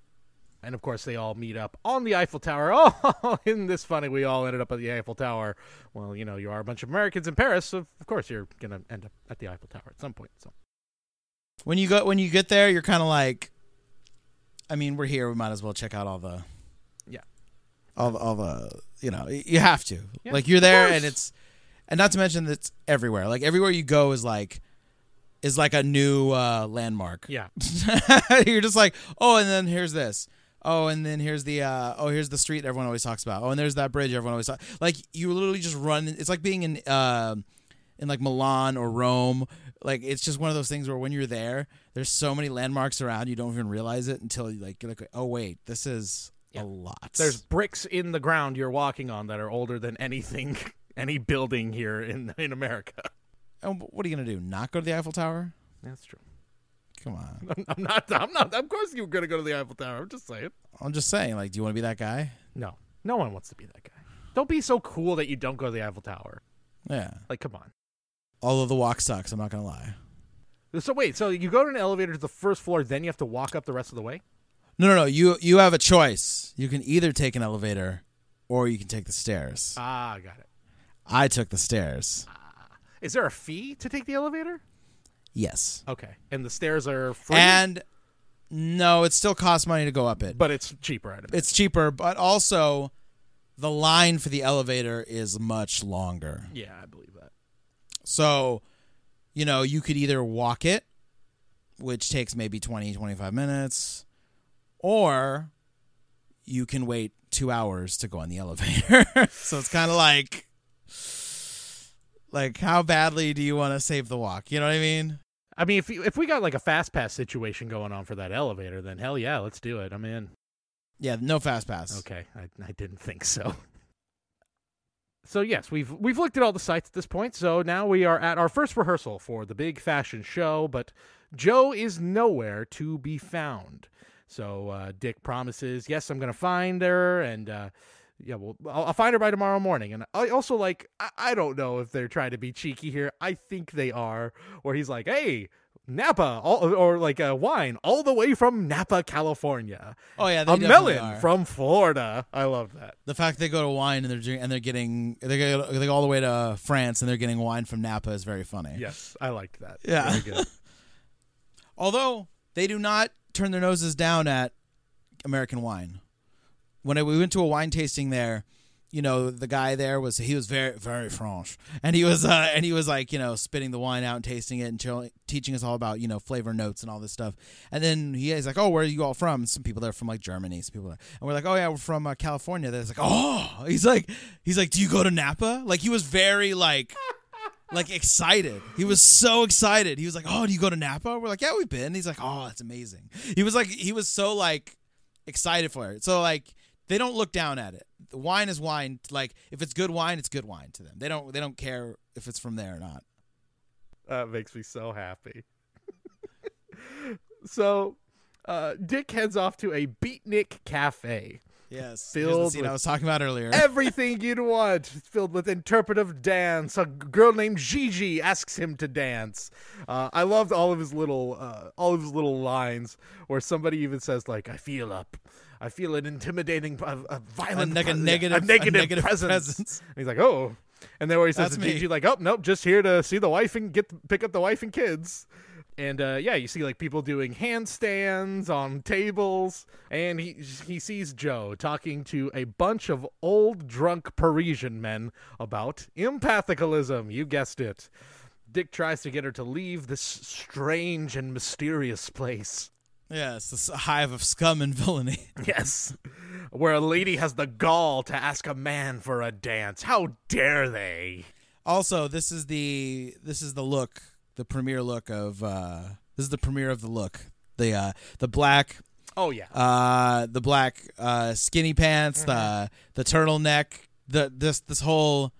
And of course, they all meet up on the Eiffel Tower. [laughs] Oh, isn't this funny? We all ended up at the Eiffel Tower. Well, you know, you are a bunch of Americans in Paris, so of course you're gonna end up at the Eiffel Tower at some point. So When you go when you get there, you're kind of like, I mean, we're here. We might as well check out all the. All the, all the, you know, you have to. Yeah, like you're there, and it's, and not to mention that it's everywhere. Like everywhere you go is like, is like a new uh, landmark. yeah, [laughs] you're just like, oh, and then here's this. Oh, and then here's the uh, oh, here's the street everyone always talks about. Oh, and there's that bridge everyone always talks. Like you literally just run. It's like being in uh, in like Milan or Rome. Like it's just one of those things where when you're there, there's so many landmarks around you don't even realize it until you like you're like oh wait, this is Yeah. a lot. there's bricks in the ground you're walking on that are older than anything, [laughs] any building here in in America. and what are you gonna do? Not go to the Eiffel Tower? That's true. Come on. [laughs] I'm, I'm not. I'm not. Of course, you're gonna go to the Eiffel Tower. I'm just saying. I'm just saying. Like, do you want to be that guy? No, no one wants to be that guy. Don't be so cool that you don't go to the Eiffel Tower. Yeah. Like, come on. Although the walk sucks, I'm not gonna lie. So wait, so you go to an elevator to the first floor, then you have to walk up the rest of the way? No, no, no. You you have a choice. You can either take an elevator, or you can take the stairs. Ah, got it. I took the stairs. Is there a fee to take the elevator? Yes. Okay, and the stairs are free, And no, it still costs money to go up it. but it's cheaper. I'd imagine. It's cheaper, but also the line for the elevator is much longer. yeah, I believe that. So, you know, you could either walk it, which takes maybe 20, 25 minutes, or you can wait two hours to go on the elevator. [laughs] so it's kind of like, like, how badly do you want to save the walk? You know what I mean? I mean, if if we got like a fast pass situation going on for that elevator, then hell yeah, let's do it. I'm in. Yeah, no fast pass. Okay, I, I didn't think so. [laughs] So yes, we've we've looked at all the sites at this point. So now we are at our first rehearsal for the big fashion show, but Jo is nowhere to be found. So uh, Dick promises, "Yes, I'm going to find her, and uh, yeah, well, I'll, I'll find her by tomorrow morning." And I also like, I, I don't know if they're trying to be cheeky here. I think they are, where he's like, "Hey, Napa, all, or like a wine, all the way from Napa, California. Oh yeah, a melon are. from Florida. I love that. the fact they go to wine and they're doing, and they're getting they go, they go all the way to France and they're getting wine from Napa is very funny. Yes, I liked that. Yeah. Very good. [laughs] Although they do not turn their noses down at American wine. When I, we went to a wine tasting there, you know, the guy there was he was very very French, and he was uh, and he was like you know spitting the wine out and tasting it and chill, teaching us all about you know flavor notes and all this stuff. And then he is like, "Oh, where are you all from?" Some people there from like Germany, some people, there. and we're like, "Oh yeah, we're from uh, California." There's like, "Oh," he's like, he's like, "Do you go to Napa?" Like he was very like like excited. He was so excited. He was like, "Oh, do you go to Napa?" We're like, "Yeah, we've been." He's like, "Oh, that's amazing." He was like, he was so like excited for it. So like, they don't look down at it. The wine is wine. Like, if it's good wine, it's good wine to them. They don't. They don't care if it's from there or not. That makes me so happy. [laughs] so, uh, Dick heads off to a beatnik cafe. Yes, Filled the scene with I was talking about earlier. Everything you'd want. Filled with interpretive dance. A girl named Gigi asks him to dance. Uh, I loved all of his little, uh, all of his little lines where somebody even says like, "I feel up." I feel an intimidating, a, a violent, neg- a negative- a negative, a negative presence. presence. He's like, "Oh," and then where he says That's to me. Gigi, like, "Oh, nope, just here to see the wife and get pick up the wife and kids." And uh, yeah, you see like people doing handstands on tables, and he he sees Jo talking to a bunch of old drunk Parisian men about empathicalism. You guessed it. Dick tries to get her to leave this strange and mysterious place. yes, this hive of scum and villainy. [laughs] Yes, where a lady has the gall to ask a man for a dance. How dare they? Also, this is the this is the look, the premiere look of uh this is the premiere of the look. The uh the black Oh yeah, uh the black uh skinny pants, the the turtleneck, the this this whole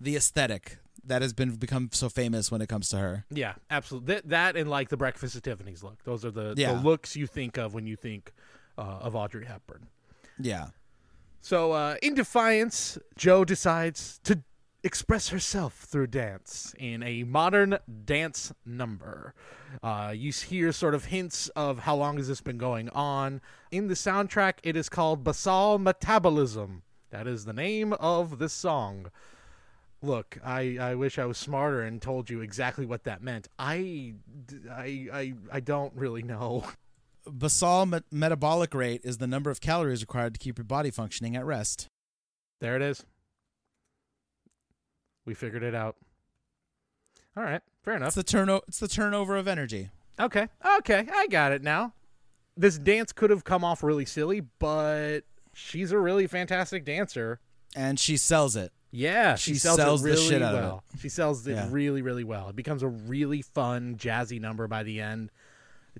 the aesthetic that has been become so famous when it comes to her. Yeah, absolutely. That, that and like the Breakfast at Tiffany's look. Those are the, Yeah. the looks you think of when you think uh, of Audrey Hepburn. Yeah. So, uh, in defiance, Jo decides to express herself through dance in a modern dance number. Uh, you hear sort of hints of how long has this been going on. In the soundtrack, it is called Basal Metabolism. That is the name of this song. Look, I, I wish I was smarter and told you exactly what that meant. I, I, I, I don't really know. [laughs] Basal met- metabolic rate is the number of calories required to keep your body functioning at rest. There it is. We figured it out. All right, fair enough. It's the turno- it's the turnover of energy. Okay, okay, I got it now. This dance could have come off really silly, but she's a really fantastic dancer. And she sells it. Yeah, She she, sells, sells it the shit out of well. She sells it Yeah. really, really well. It becomes a really fun, jazzy number by the end.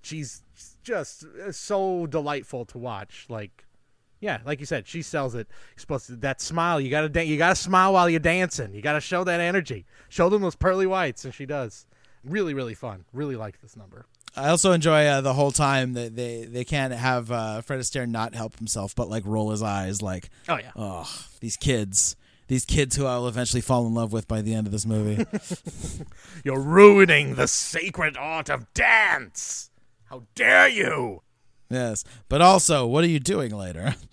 She's just uh, so delightful to watch. Like, yeah, like you said, she sells it. You're supposed to that smile. You gotta, da- you gotta smile while you're dancing. You gotta show that energy. Show them those pearly whites, and she does. Really, really fun. Really like this number. I also enjoy uh, the whole time that they they can't have uh, Fred Astaire not help himself, but like roll his eyes, like, Oh yeah. oh, these kids, these kids who I will eventually fall in love with by the end of this movie. [laughs] [laughs] You're ruining the sacred art of dance. How dare you? Yes, but also, what are you doing later? [laughs]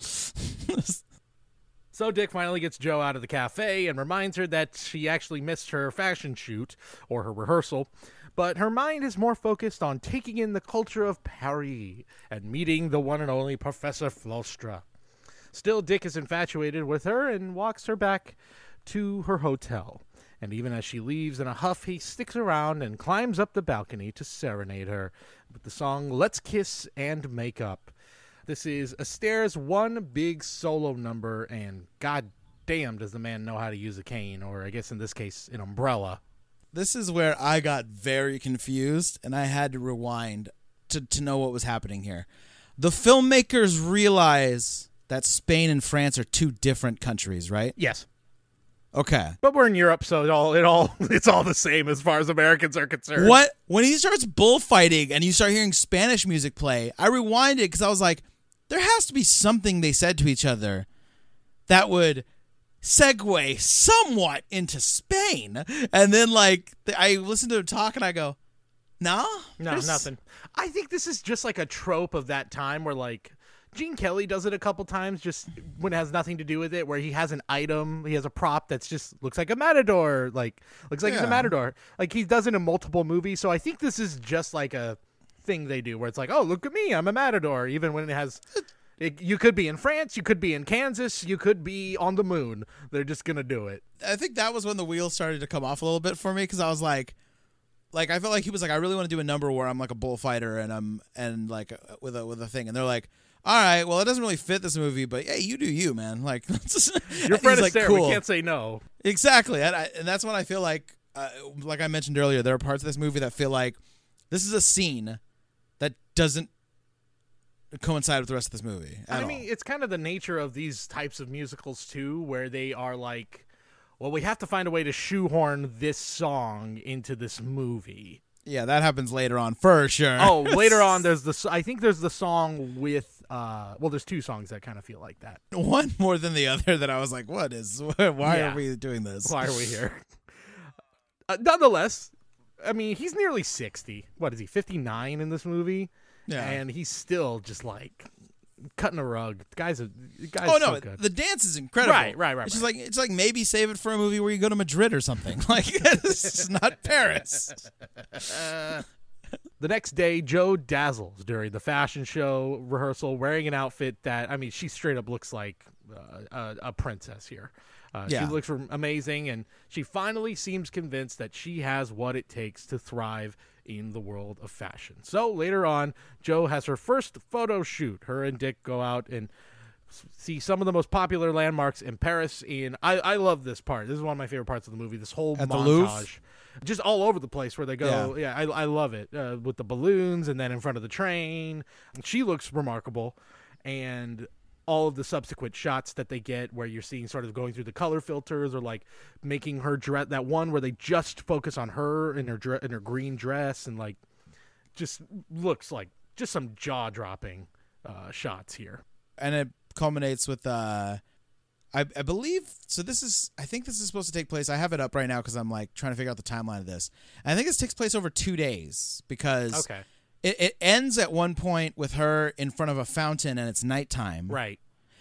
So Dick finally gets Jo out of the cafe and reminds her that she actually missed her fashion shoot or her rehearsal, but her mind is more focused on taking in the culture of Paris and meeting the one and only Professor Flostre. Still, Dick is infatuated with her and walks her back to her hotel. And even as she leaves in a huff, he sticks around and climbs up the balcony to serenade her with the song Let's Kiss and Make Up. This is Astaire's one big solo number, and god damn does the man know how to use a cane, or I guess in this case, an umbrella. this is where I got very confused, and I had to rewind to to know what was happening here. The filmmakers realize that Spain and France are two different countries, right? Yes. Okay. But we're in Europe, so it all it all [laughs] it's all the same as far as Americans are concerned. What when he starts bullfighting and you start hearing Spanish music play, I rewinded because I was like, there has to be something they said to each other that would segue somewhat into Spain. And then like I listened to him talk and I go, No, No, nothing. I think this is just like a trope of that time where like Gene Kelly does it a couple times just when it has nothing to do with it, where he has an item, he has a prop that's just looks like a matador, like looks like he's a matador. Like he does it in multiple movies. So I think this is just like a thing they do where it's like, oh, look at me, I'm a matador, even when it has. It, you could be in France, you could be in Kansas, you could be on the moon. They're just gonna do it. I think that was when the wheels started to come off a little bit for me because I was like, like I felt like he was like, I really want to do a number where I'm like a bullfighter and I'm and like with a with a thing, and they're like, all right, well it doesn't really fit this movie, but yeah, you do you, man. Like [laughs] Your friend is like, there. cool. We can't say no. Exactly, and, I, and that's when I feel like, uh, like I mentioned earlier, there are parts of this movie that feel like this is a scene that doesn't coincide with the rest of this movie. I all. mean, it's kind of the nature of these types of musicals too, where they are like, well, we have to find a way to shoehorn this song into this movie. yeah, that happens later on for sure. Oh, later [laughs] on, there's the. I think there's the song with. Uh Well, there's two songs that kind of feel like that. [laughs] one more than the other that I was like, what is? [laughs] Why Yeah. are we doing this? Why are we [laughs] here? uh, nonetheless, I mean, he's nearly sixty. What is he? Fifty nine in this movie, Yeah. and he's still just like cutting a rug. The guy's a the guy's Oh no, so good. the dance is incredible. Right, right, right, It's right. like it's like maybe save it for a movie where you go to Madrid or something. Like this is not Paris. The next day, Jo dazzles during the fashion show rehearsal, wearing an outfit that I mean, she straight up looks like uh, a, a princess here. Uh, Yeah. She looks amazing, and she finally seems convinced that she has what it takes to thrive in the world of fashion. So later on, Jo has her first photo shoot. Her and Dick go out and see some of the most popular landmarks in Paris. In I, I love this part. This is one of my favorite parts of the movie. This whole At montage? Just all over the place where they go. Yeah, I, I love it uh, with the balloons and then in front of the train. She looks remarkable, and all of the subsequent shots that they get where you're seeing sort of going through the color filters or like making her dress that one where they just focus on her in her dre- in her green dress and like just looks like just some jaw dropping uh, shots here. and it culminates with uh I, I believe so this is i think this is supposed to take place i have it up right now because i'm like trying to figure out the timeline of this i think this takes place over two days because Okay, it, it ends at one point with her in front of a fountain and it's nighttime right.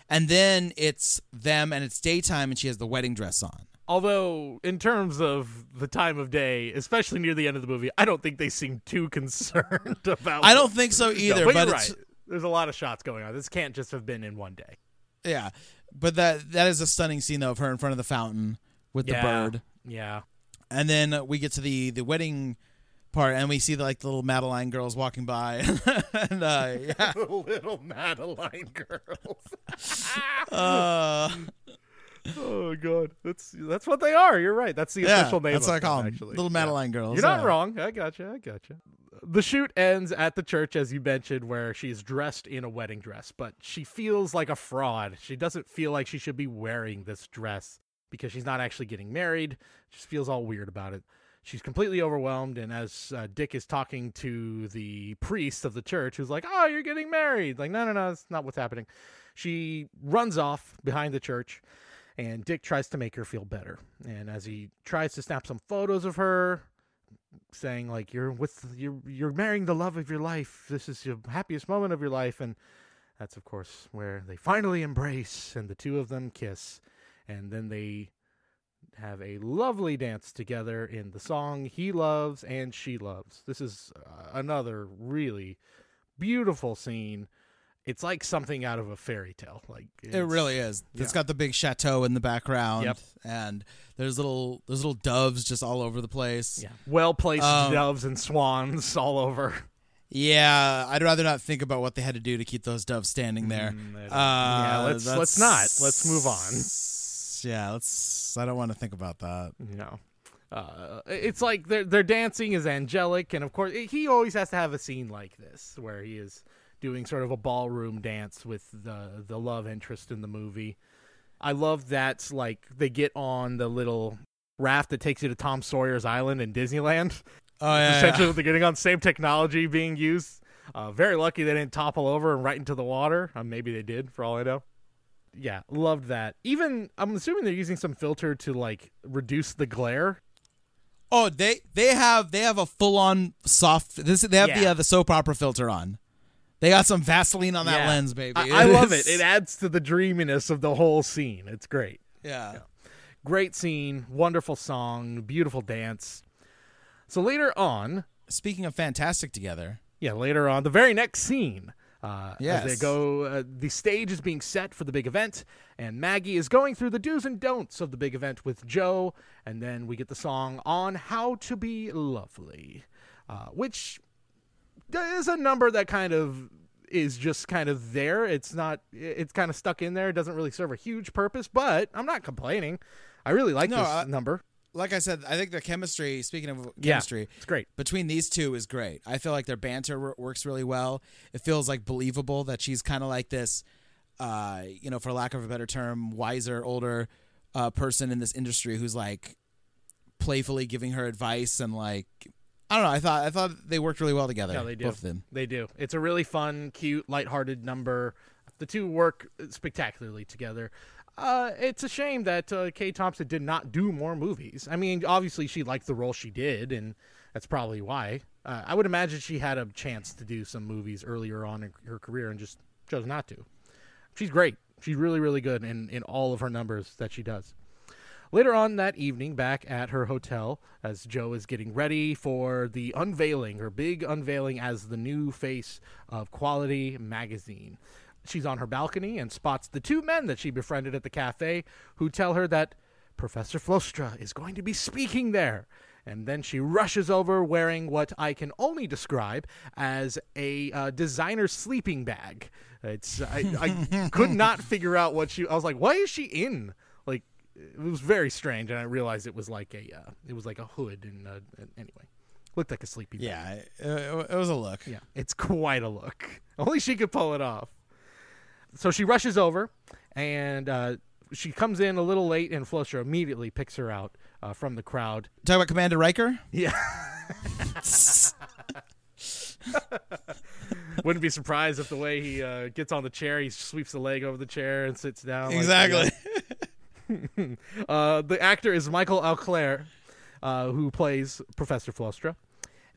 and then it's them and it's daytime and she has the wedding dress on Although, in terms of the time of day, especially near the end of the movie, I don't think they seem too [laughs] concerned about. i don't think so either No, but, but, right. There's a lot of shots going on. This can't just have been in one day. Yeah but that that is a stunning scene though of her in front of the fountain with the Yeah. bird Yeah. and then we get to the the wedding part and we see the, like the little madeline girls walking by [laughs] and uh [laughs] yeah Little Madeline girls. [laughs] uh, oh god, that's that's what they are. You're right. That's the yeah official name. that's of what i call them, them actually. little Yeah. madeline girls You're not yeah. wrong. I gotcha. I gotcha. The shoot ends at the church, as you mentioned, where she's dressed in a wedding dress, but she feels like a fraud. She doesn't feel like she should be wearing this dress because she's not actually getting married. She just feels all weird about it. She's completely overwhelmed, and as uh, Dick is talking to the priest of the church, who's like, "Oh, you're getting married," like, "No, no, no, that's not what's happening." She runs off behind the church, and Dick tries to make her feel better. And as he tries to snap some photos of her, saying like you're with you're you're marrying the love of your life. This is your happiest moment of your life, and that's of course where they finally embrace and the two of them kiss, and then they have a lovely dance together in the song he loves and she loves. This is uh, another really beautiful scene. It's like something out of a fairy tale. Like it really is It's got the big chateau in the background Yep. and there's little there's little doves just all over the place yeah, well placed Um, doves and swans all over. Yeah, I'd rather not think about what they had to do to keep those doves standing there. Mm, Uh, yeah, let's let's not. Let's move on. Yeah, let's. I don't want to think about that. know uh, it's like their their dancing is angelic and of course he always has to have a scene like this where he is doing sort of a ballroom dance with the the love interest in the movie. I love that like they get on the little raft that takes you to tom sawyer's island in disneyland. [laughs] Oh yeah, essentially yeah. what they're getting on same technology being used. Uh, very lucky they didn't topple over and right into the water. Uh, maybe they did for all i know. Yeah loved that. Even i'm assuming they're using some filter to like reduce the glare. Oh, they they have they have a full on soft. This they have the uh, the soap opera filter on. They got some Vaseline on that Yeah. lens, baby. I, I love it. [laughs] It adds to the dreaminess of the whole scene. It's great. yeah. Great scene, wonderful song, beautiful dance. So later on, Speaking of fantastic together, yeah, later on, the very next scene, uh, as Yes. they go, uh, the stage is being set for the big event, and Maggie is going through the do's and don'ts of the big event with Jo, and then we get the song on "How to Be Lovely," uh, which is a number that kind of is just kind of there. It's not. It's kind of stuck in there. It doesn't really serve a huge purpose, but I'm not complaining. I really like No, this I- number. like I said, I think the chemistry. Speaking of Yeah. chemistry, It's great. between these two is great. I feel like their banter wor- works really well. It feels like believable that she's kind of like this, uh, you know, for lack of a better term, wiser, older uh, person in this industry who's like playfully giving her advice and like I don't know. I thought I thought they worked really well together. Yeah, they do. Both of them. They do. It's a really fun, cute, lighthearted number. The two work spectacularly together. Uh, it's a shame that uh, Kay Thompson did not do more movies. I mean, obviously she liked the role she did, and that's probably why. Uh, I would imagine she had a chance to do some movies earlier on in her career and just chose not to. She's great. She's really, really good in, in all of her numbers that she does. Later on that evening, back at her hotel, as Jo is getting ready for the unveiling, her big unveiling as the new face of Quality Magazine. She's on her balcony and spots the two men that she befriended at the cafe who tell her that Professor Flostre is going to be speaking there. And then she rushes over wearing what I can only describe as a uh, designer sleeping bag. It's I, I [laughs] could not figure out what she. I was like, why is she in? Like, it was very strange, and I realized it was like a uh, it was like a hood and uh, anyway, looked like a sleepy. bag. Yeah, it, it was a look. Yeah, it's quite a look. [laughs] Only she could pull it off. So she rushes over, and uh, she comes in a little late, and Flostre immediately picks her out uh, from the crowd. Talk about Commander Riker. Yeah, [laughs] wouldn't be surprised if the way he uh, gets on the chair, he sweeps the leg over the chair and sits down. like- exactly. [laughs] [laughs] Uh, the actor is Michael Auclair, uh, who plays Professor Flostre.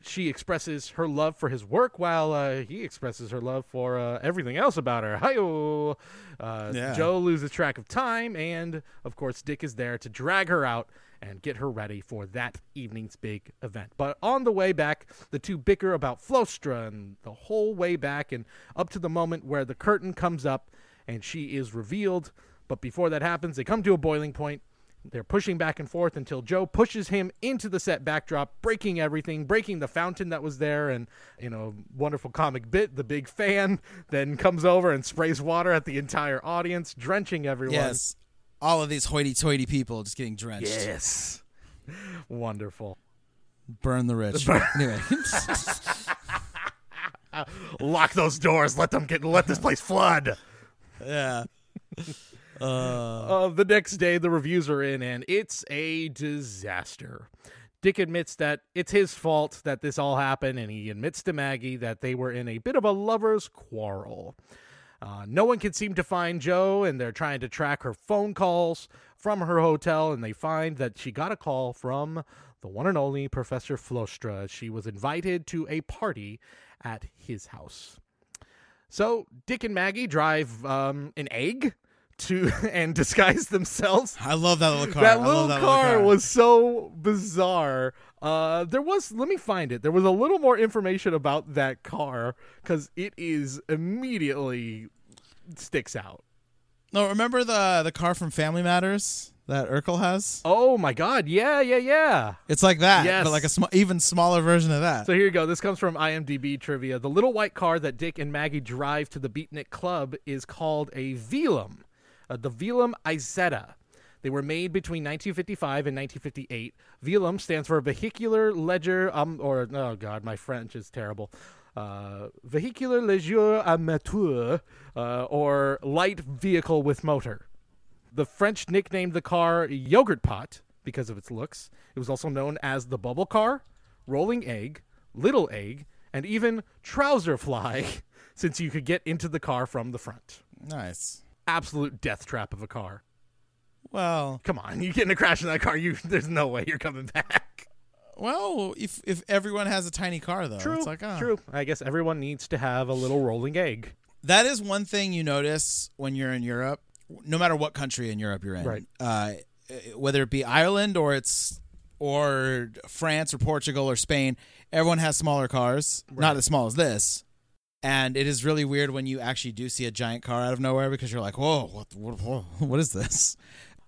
She expresses her love for his work while uh, he expresses her love for uh, everything else about her. [laughs] Hi-yo! Uh, Yeah. Jo loses track of time, and of course, Dick is there to drag her out and get her ready for that evening's big event. But on the way back, the two bicker about Flostre and the whole way back and up to the moment where the curtain comes up and she is revealed. But before that happens, they come to a boiling point. They're pushing back and forth until Jo pushes him into the set backdrop, breaking everything, breaking the fountain that was there, and you know, wonderful comic bit. The big fan [laughs] then comes over and sprays water at the entire audience, drenching everyone. yes. All of these hoity-toity people just getting drenched. Yes. [laughs] Wonderful. Burn the rich. [laughs] anyway. Lock those doors. Let them get. Let this place flood. yeah. Uh, Uh, the next day, the reviews are in, and it's a disaster. Dick admits that it's his fault that this all happened, and he admits to Maggie that they were in a bit of a lover's quarrel. Uh, no one can seem to find Jo, and they're trying to track her phone calls from her hotel, and they find that she got a call from the one and only Professor Flostre. She was invited to a party at his house. So Dick and Maggie drive um, an egg to [laughs] and disguise themselves. I love that little car. That little that car, little car was so bizarre. Uh, there was let me find it. There was a little more information about that car because it is immediately sticks out. No, remember the the car from Family Matters that Urkel has? Oh my god! Yeah, yeah, yeah. It's like that, Yes. but like a sm- even smaller version of that. So here you go. This comes from IMDb trivia. The little white car that Dick and Maggie drive to the Beatnik Club is called a Velam, uh, the Velam Isetta. They were made between 1955 and 1958. Velam stands for Vehicular Ledger, um, or oh god, my French is terrible. Uh, vehicular Leger Amateur, uh, or light vehicle with motor. The French nicknamed the car Yogurt Pot because of its looks. It was also known as the Bubble Car, Rolling Egg, Little Egg, and even Trouser Fly, [laughs] since you could get into the car from the front. nice. Absolute death trap of a car. Well, Come on, you get in a crash in that car, you [laughs] there's no way you're coming back. Well, if if everyone has a tiny car though, True. it's like oh. True. I guess everyone needs to have a little rolling egg. That is one thing you notice when you're in Europe, no matter what country in Europe you're in. Right. Uh, whether it be Ireland or it's or France or Portugal or Spain, everyone has smaller cars, not as small as this. And it is really weird when you actually do see a giant car out of nowhere because you're like, whoa, what, what, whoa, [laughs] what is this?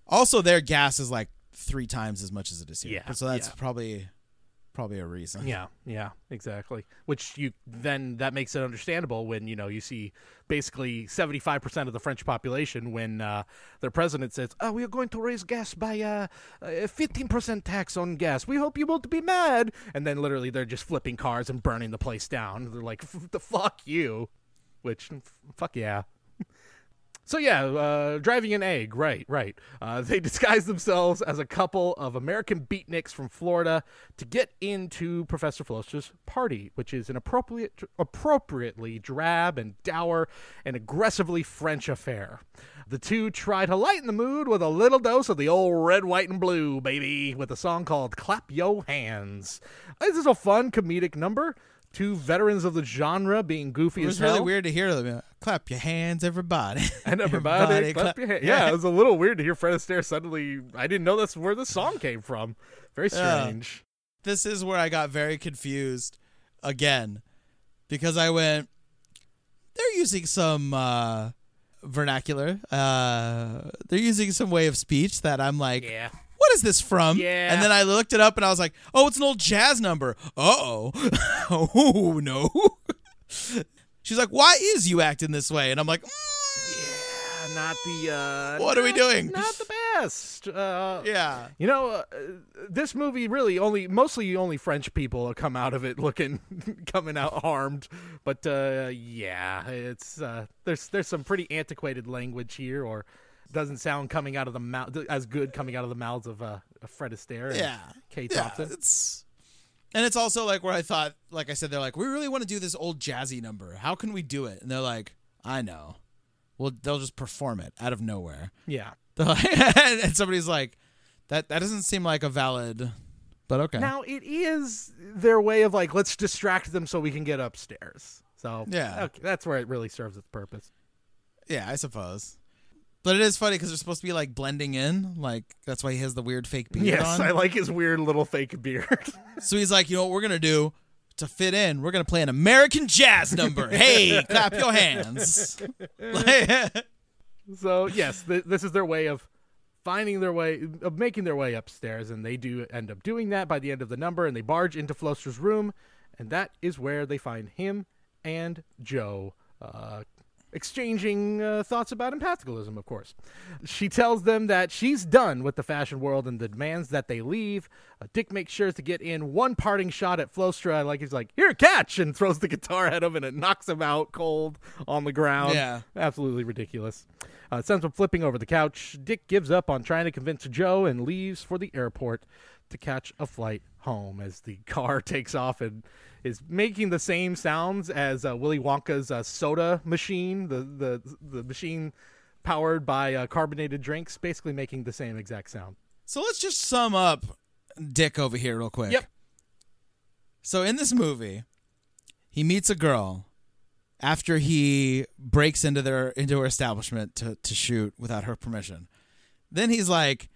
Also, their gas is like three times as much as it is here. Yeah, So that's yeah. probably probably a reason. Yeah, yeah, exactly. Which you then that makes it understandable when you know you see basically seventy five percent of the French population when uh, their president says, "Oh, we are going to raise gas by uh, fifteen percent tax on gas. We hope you won't be mad." And then literally they're just flipping cars and burning the place down. They're like, "F- "The fuck you," which fuck yeah. So yeah, uh, driving an egg, right, right. Uh, [laughs] they disguise themselves as a couple of American beatniks from Florida to get into Professor Flostre's party, which is an appropriate, appropriately drab and dour and aggressively French affair. The two try to lighten the mood with a little dose of the old red, white, and blue, baby, with a song called "Clap Yo Hands." This is a fun comedic number. Two veterans of the genre being goofy It as was hell. really weird to hear them. Clap your hands, everybody. And everybody, [laughs] Everybody clap clap- your hands. Yeah, it was a little weird to hear Fred Astaire suddenly. I didn't know that's where the song came from. Very strange. this is where I got very confused again because I went, they're using some uh, vernacular. Uh, they're using some way of speech that I'm like, Yeah. What is this from? Yeah. And then I looked it up and I was like, oh, it's an old jazz number. Oh. [laughs] oh, no. [laughs] She's like, why is you acting this way? And I'm like, mm, Yeah, not the. Uh, What are we doing? Not the best. Uh, yeah. You know, uh, this movie really only mostly only French people come out of it [laughs] looking coming out harmed. But uh, yeah, it's uh, there's there's some pretty antiquated language here, or doesn't sound coming out of the mouth as good coming out of the mouths of uh, Fred Astaire. and Yeah. Kay Yeah, Thompson. it's and it's also like where I thought, like I said, they're like, we really want to do this old jazzy number. How can we do it? And they're like, I know. Well, they'll just perform it out of nowhere. Yeah. Like- [laughs] and somebody's like, that that doesn't seem like a valid, but okay. Now it is their way of like let's distract them so we can get upstairs. So Yeah. okay, that's where it really serves its purpose. yeah, I suppose. But it is funny because they're supposed to be like blending in. Like that's why he has the weird fake beard Yes, on. I like his weird little fake beard. [laughs] So he's like, you know what we're gonna do to fit in? We're gonna play an American jazz number. [laughs] hey, clap your hands. [laughs] so yes, th- this is their way of finding their way of making their way upstairs, and they do end up doing that by the end of the number, and they barge into Flostre's room, and that is where they find him and Jo. Uh, exchanging uh, thoughts about empathicalism, of course. She tells them that she's done with the fashion world and demands that they leave. Uh, Dick makes sure to get in one parting shot at Flostre, like he's like, "Here, catch!" and throws the [laughs] guitar at him, and it knocks him out cold on the ground. Yeah. absolutely ridiculous. Uh, sends him flipping over the couch. Dick gives up on trying to convince Jo and leaves for the airport to catch a flight home as the [laughs] car takes off and is making the same sounds as uh, Willy Wonka's uh, soda machine, the the the machine powered by uh, carbonated drinks, basically making the same exact sound. So let's just sum up Dick over here real quick. Yep. So in this movie, he meets a girl after he breaks into their into her establishment to, to shoot without her permission. Then he's like,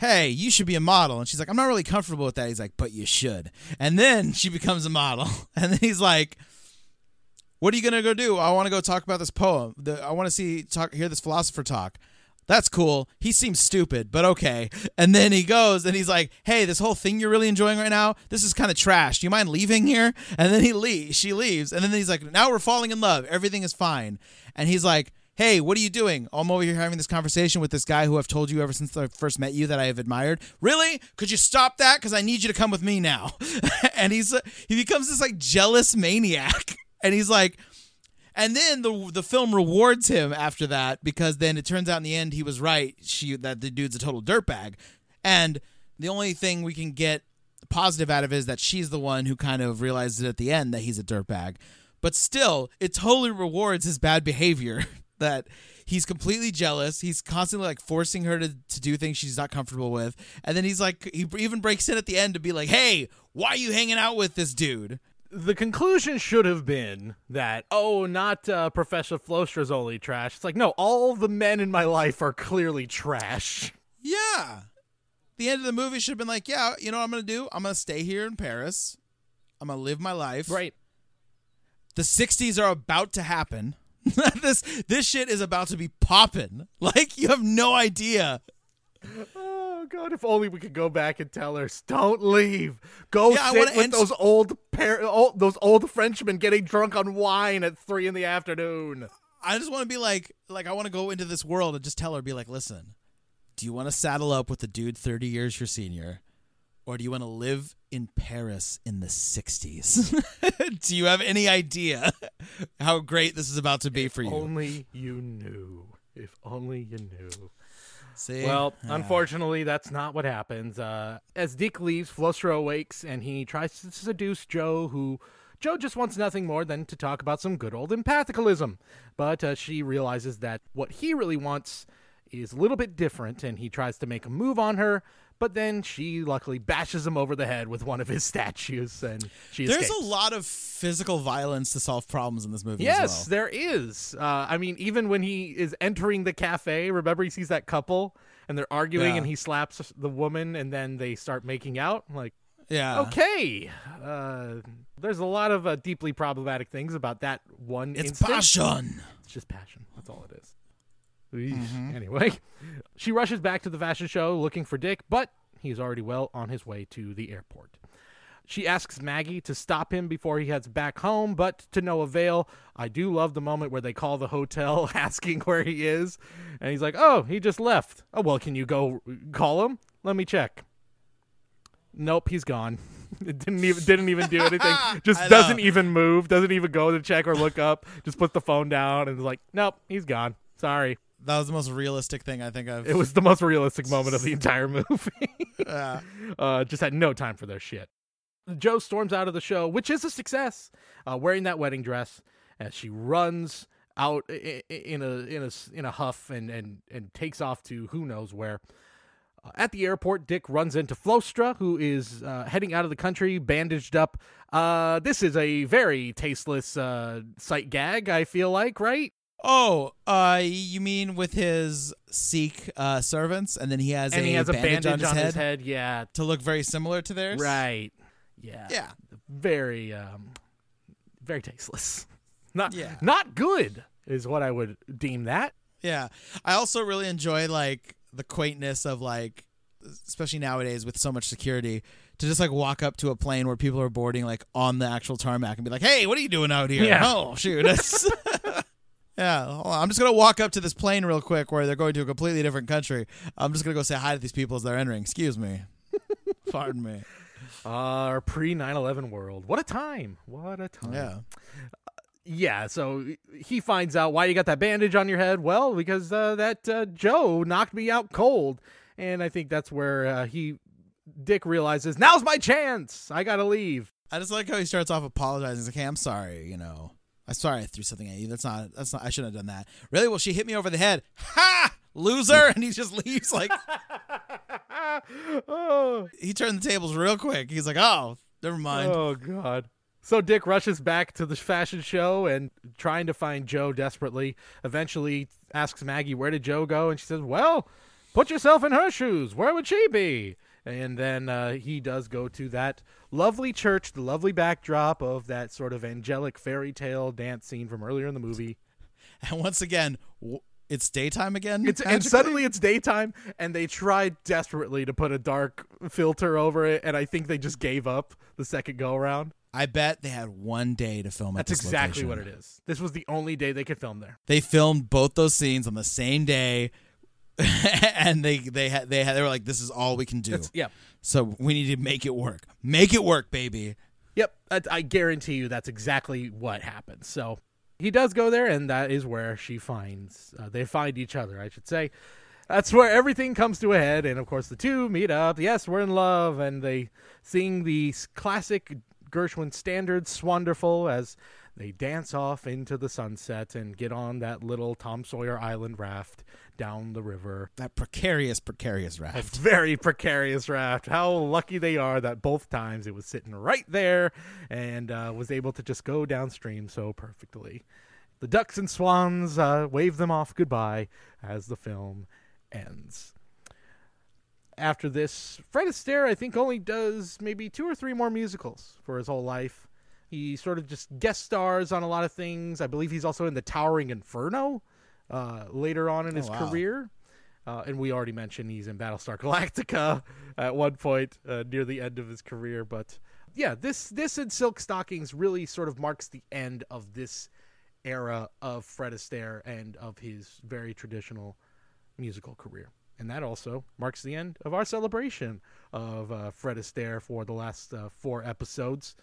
Hey, you should be a model. And she's like, I'm not really comfortable with that. He's like, But you should. And then she becomes a model. [laughs] And then he's like, What are you gonna go do? I want to go talk about this poem. The, I want to see talk hear this philosopher talk. That's cool. He seems stupid, but okay. And then he goes and he's like, "Hey, this whole thing you're really enjoying right now, this is kind of trash. Do you mind leaving here?" And then he leaves. She leaves, and then he's like, "Now we're falling in love. Everything is fine." And he's like, "Hey, what are you doing? Oh, I'm over here having this conversation with this guy who I've told you ever since I first met you that I have admired. Really? Could you stop that? Because I need you to come with me now." [laughs] and he's he becomes this like jealous maniac, [laughs] and he's like. And then the the film rewards him after that because then it turns out in the end he was right. She that the dude's a total dirtbag, and the only thing we can get positive out of is that she's the one who kind of realizes at the end that he's a dirtbag. But still, it totally rewards his bad behavior [laughs] that he's completely jealous. He's constantly like forcing her to, to do things she's not comfortable with. And then he's like, he even breaks in at the end to be like, hey, why are you hanging out with this dude? the conclusion should have been that oh not uh, professor flostra's only trash it's like no all the men in my life are clearly trash Yeah. The end of the movie should have been like, yeah, you know what I'm going to do? I'm going to stay here in Paris. I'm going to live my life. right The 60s are about to happen. [laughs] this this shit is about to be popping. Like you have no idea. oh god if only we could go back and tell her don't leave go Yeah, sit with those old, par- old those old frenchmen getting drunk on wine at three in the afternoon I just want to be like like I want to go into this world and just tell her be like, "Listen, do you want to saddle up with the dude 30 years your senior or do you want to live in Paris in the 60s? [laughs] do you have any idea [laughs] how great this is about to be for you?" only you knew if only you knew See? Well, Yeah. unfortunately, that's not what happens. Uh, as Dick leaves, Flostre awakes and he tries to seduce Jo, who Jo just wants nothing more than to talk about some good old empathicalism. But uh, she realizes that what he really wants is a little bit different, and he tries to make a move on her. But then she luckily bashes him over the head with one of his [laughs] statues, and she There's escapes. a lot of physical violence to solve problems in this movie Yes, as well. there is. Uh, I mean, even when he is entering the cafe, remember he sees that couple and they're arguing, Yeah. and he slaps the woman, and then they start making out. I'm like, Yeah. okay, uh, there's a lot of uh, deeply problematic things about that one It's instance. passion. It's just passion. That's all it is. Eesh. Mm-hmm. Anyway, [laughs] she rushes back to the fashion show looking for Dick, but he's already well on his way to the airport. She asks Maggie to stop him before he heads back home, but to no avail. I do love the moment where they call the hotel [laughs] asking where he is, and he's like, "Oh, he just left." Oh well, can you go call him? Let me check. Nope, he's gone. [laughs] It didn't even didn't even do anything. Just doesn't even move. Doesn't even go to check or look up. Just puts the phone down and is like, "Nope, he's gone. Sorry." That was the most realistic thing I think I've. It was the most realistic moment of the [laughs] entire movie. Uh, [laughs] uh, just had no time for their shit. Jo storms out of the show, which is a success, uh, wearing that wedding dress as she runs out in a in a in a huff and and and takes off to who knows where. Uh, at the airport, Dick runs into Flostre, who is uh, heading out of the country, bandaged up. Uh, this is a very tasteless uh, sight gag. I feel like, right? Oh, uh, you mean with his Sikh uh, servants, and then he has and a he has a bandage, bandage on, his, head Yeah, to look very similar to theirs. right. Yeah, Yeah. very um very tasteless [laughs] not Yeah. not good is what i would deem that Yeah. I also really enjoy like the quaintness of like especially nowadays with so much security to just like walk up to a plane where people are boarding like on the actual tarmac and be like, "Hey, what are you doing out here?" Yeah. Oh, shoot. That's [laughs] [laughs] Yeah. I'm just gonna walk up to this plane real quick where they're going to a completely different country. I'm just gonna go say hi to these people as they're entering. Excuse me, [laughs] pardon me. our pre 9-11 world what a time what a time Yeah, yeah so he finds out why you got that bandage on your head well because uh, that uh, Jo knocked me out cold and i think that's where uh, he dick realizes now's my chance i gotta leave I just like how he starts off apologizing. He's like, "Hey, I'm sorry. You know, I'm sorry I threw something at you. That's not. That's not. I shouldn't have done that. Really? Well, she hit me over the head. Ha! Loser!" And he just leaves. Like oh [laughs] he turned the tables real quick. He's like, "Oh, never mind." Oh God. So Dick rushes back to the fashion show and trying to find Jo desperately. Eventually asks Maggie where did Jo go, and she says, "Well, put yourself in her shoes. Where would she be?" And then uh, he does go to that lovely church, the lovely backdrop of that sort of angelic fairy tale dance scene from earlier in the movie. [laughs] And once again, w- it's daytime again. It's and suddenly it's daytime, and they tried desperately to put a dark filter over it, and I think they just gave up the second go around. I bet they had one day to film at That's exactly location. what it is. This was the only day they could film there. They filmed both those scenes on the same day, [laughs] and they they had they had they were like, "This is all we can do." That's, yeah. So we need to make it work. Make it work, baby. Yep. I, I guarantee you that's exactly what happens. So he does go there, and that is where she finds, uh, they find each other, I should say. That's where everything comes to a head, and of course the two meet up. Yes, we're in love, and they sing the classic Gershwin standards, "Wonderful," as they dance off into the sunset and get on that little Tom Sawyer Island raft down the river. That precarious, precarious A raft. very precarious raft. How lucky they are that both times it was sitting right there and uh, was able to just go downstream so perfectly. The ducks and swans uh, wave them off goodbye as the film ends. After this, Fred Astaire, I think, only does maybe two or three more musicals for his whole life. He sort of just guest stars on a lot of things. I believe he's also in The Towering Inferno uh, later on in Oh, his wow. career. Uh, and we already mentioned he's in Battlestar Galactica [laughs] at one point uh, near the end of his career. But yeah, this this and Silk Stockings really sort of marks the end of this era of Fred Astaire and of his very traditional musical career. And that also marks the end of our celebration of uh, Fred Astaire for the last uh, four episodes.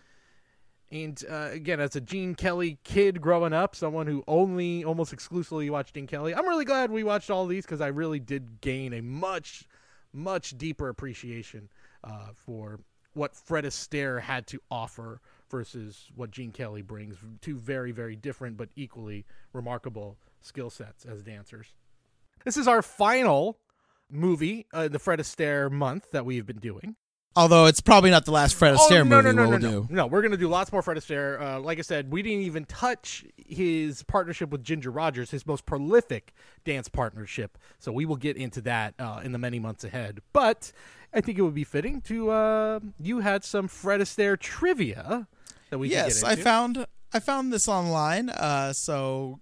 And uh, again, as a Gene Kelly kid growing up, someone who only almost exclusively watched Gene Kelly, I'm really glad we watched all these because I really did gain a much, much deeper appreciation uh, for what Fred Astaire had to offer versus what Gene Kelly brings. Two very, very different but equally remarkable skill sets as dancers. This is our final movie uh, the Fred Astaire month that we've been doing. Although it's probably not the last Fred Astaire Oh, no, movie no, no, we'll no, do. no. We're gonna do lots more Fred Astaire. Uh, like I said, we didn't even touch his partnership with Ginger Rogers, his most prolific dance partnership. So we will get into that uh, in the many months ahead. But I think it would be fitting to. Uh, you had some Fred Astaire trivia that we yes, can I found I found this online. Uh, so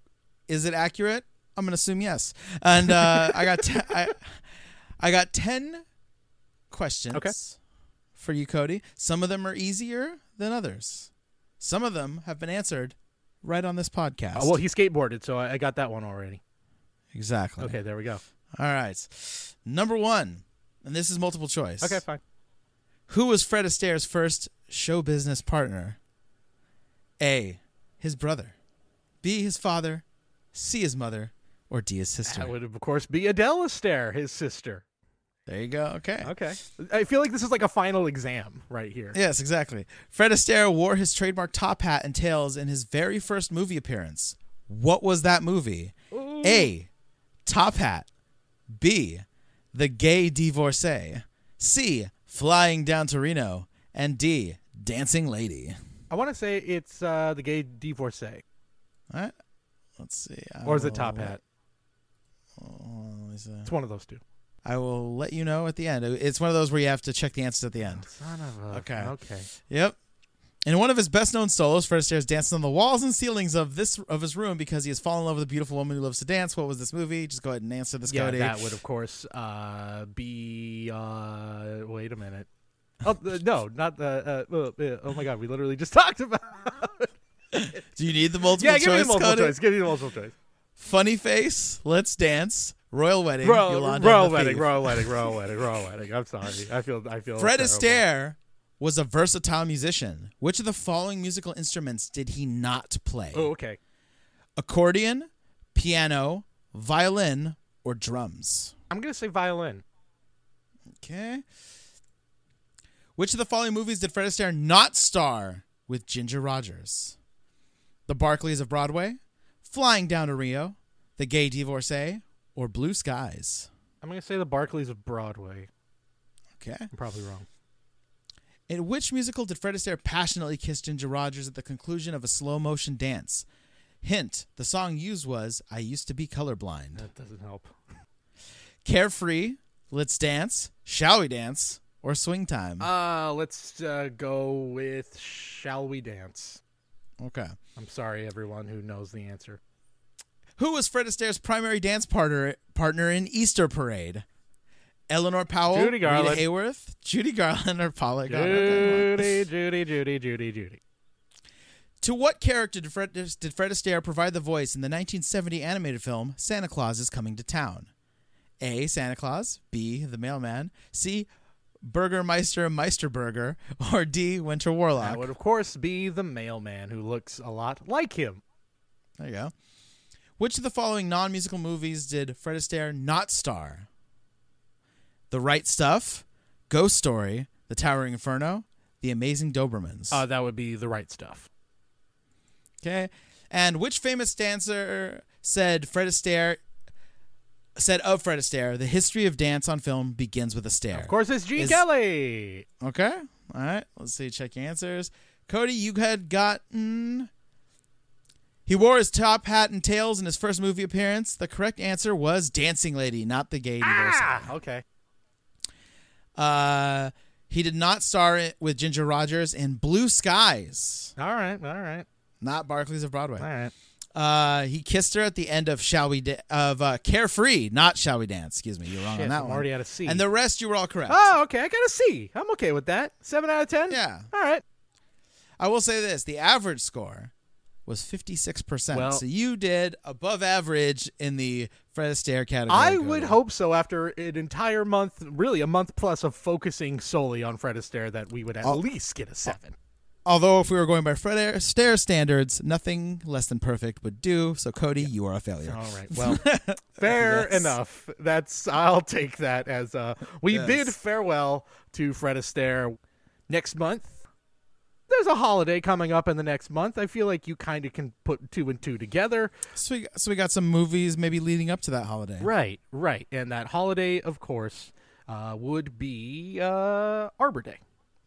is it accurate? I'm gonna assume yes. And uh, I got te- I, I got ten questions Okay. For you, Cody. Some of them are easier than others. Some of them have been answered right on this podcast. Uh, well, he skateboarded, so I, I got that one already. exactly. Okay, there we go. All right. Number one, and this is multiple choice. Okay, fine. Who was Fred Astaire's first show business partner? A. His brother. B. His father. C. His mother. Or D. His sister. That would, of course, be Adele Astaire, his sister. There you go. Okay. Okay. I feel like this is like a final exam right here. Yes, exactly. Fred Astaire wore his trademark top hat and tails in his very first movie appearance. What was that movie? A. Top Hat. B. The Gay Divorcee. C. Flying Down to Reno. And D. Dancing Lady. I want to say it's uh, the gay divorcee. All right. Let's see. I Or is it Top Hat? Oh, let me see. It's one of those two. I will let you know at the end. It's one of those where you have to check the answers at the end. Son of a. Okay. Okay. Yep. In one of his best-known solos, Fred Astaire is dancing on the walls and ceilings of this of his room because he has fallen in love with a beautiful woman who loves to dance. What was this movie? Just go ahead and answer this, Yeah, Cody. that would of course uh, be. Uh, wait a minute. Oh uh, no, not the. Uh, uh, uh, oh my God, we literally just [laughs] talked about. Do you need the multiple yeah, give me the multiple Cody? choice. Give me the multiple choice. Funny Face, Let's Dance, Royal Wedding, Royal, Yolanda royal wedding, [laughs] royal wedding, royal wedding, royal wedding. I'm sorry. I feel. I feel. Fred terrible. Astaire was a versatile musician. Which of the following musical instruments did he not play? Oh, okay. Accordion, piano, violin, or drums? I'm gonna say violin. Okay. Which of the following movies did Fred Astaire not star with Ginger Rogers? The Barkleys of Broadway, Flying Down to Rio, The Gay Divorcee, or Blue Skies? I'm gonna say the Barkleys of Broadway. Okay. I'm probably wrong. In which musical did Fred Astaire passionately kiss Ginger Rogers at the conclusion of a slow motion dance? Hint: The song used was "I Used to Be Colorblind." That doesn't help. Carefree, Let's Dance, Shall We Dance, or Swing Time? Uh, let's uh, go with "Shall We Dance." okay. I'm sorry, everyone who knows the answer. Who was Fred Astaire's primary dance partner partner in Easter Parade? Eleanor Powell, Judy Garland. Rita Hayworth, Judy Garland, or Paula Garland? Judy, Judy, Judy, Judy, Judy. To what character did Fred, did Fred Astaire provide the voice in the 1970 animated film Santa Claus is Coming to Town? A. Santa Claus. B. The Mailman. C. Burgermeister Meisterburger. Or D. Winter Warlock. That would, of course, be the mailman who looks a lot like him. There you go. Which of the following non musical movies did Fred Astaire not star? The Right Stuff, Ghost Story, The Towering Inferno, The Amazing Dobermans. Uh, that would be the right stuff. Okay. And which famous dancer said Fred Astaire said of Fred Astaire, the history of dance on film begins with Astaire. Of course, it's Gene Is- Kelly. Okay. All right. Let's see. Check your answers. Cody, you had gotten. He wore his top hat and tails in his first movie appearance. The correct answer was Dancing Lady, not the gay divorce. Ah, okay. Uh, he did not star it with Ginger Rogers in Blue Skies, All right, all right, not Barkleys of Broadway. all right. Uh, he kissed her at the end of Shall We da- of uh, Carefree, not Shall We Dance. Excuse me, you're wrong Shit, on that I'm one. already at a C. And the rest you were all correct. Oh, okay. I got a C. I'm okay with that. Seven out of ten. Yeah. All right. I will say this: the average score was 56 percent. Well- so you did above average in the Fred Astaire category. I Cody. would hope so. After an entire month, really a month plus of focusing solely on Fred Astaire, that we would at Oh. least get a seven. Although, if we were going by Fred Astaire standards, nothing less than perfect would do. So, Cody, you are a failure. All right. [laughs] Well, fair Yes. enough. That's I'll take that as uh we Yes. bid farewell to Fred Astaire next month. There's a holiday coming up in the next month. I feel like you kind of can put two and two together. So, we, so we got some movies maybe leading up to that holiday. Right, right. And that holiday, of course, uh, would be uh, Arbor Day.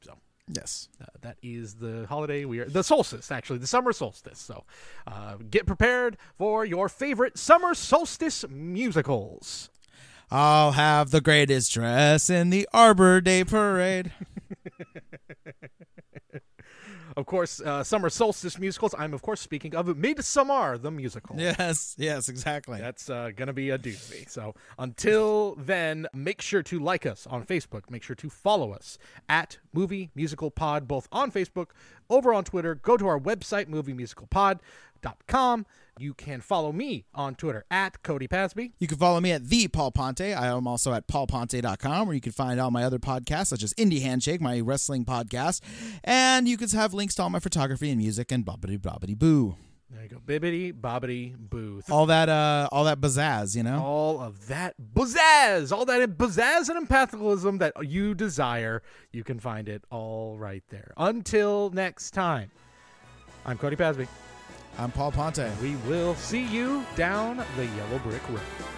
So Yes. uh, that is the holiday we are the solstice, actually, the summer solstice. So uh, get prepared for your favorite summer solstice musicals. I'll have the greatest dress in the Arbor Day Parade. [laughs] Of course, uh, summer solstice musicals. I'm, of course, speaking of Midsummer, the musical. yes, yes, exactly. That's uh, going to be a doozy. So until then, make sure to like us on Facebook. Make sure to follow us at Movie Musical Pod, both on Facebook, over on Twitter. Go to our website, moviemusicalpod.com. You can follow me on Twitter at Cody Pasby. You can follow me at the Paul Ponte. I am also at paulponte.com where you can find all my other podcasts, such as Indie Handshake, my wrestling podcast, and you can have links to all my photography and music and bobbity bobbity boo. There you go. Bibbity, bobbity, boo. All that uh all that pizzazz, you know? all of that pizzazz, all that pizzazz and empathicalism that you desire, you can find it all right there. Until next time, I'm Cody Pasby. I'm Paul Ponte. We will see you down the yellow brick road.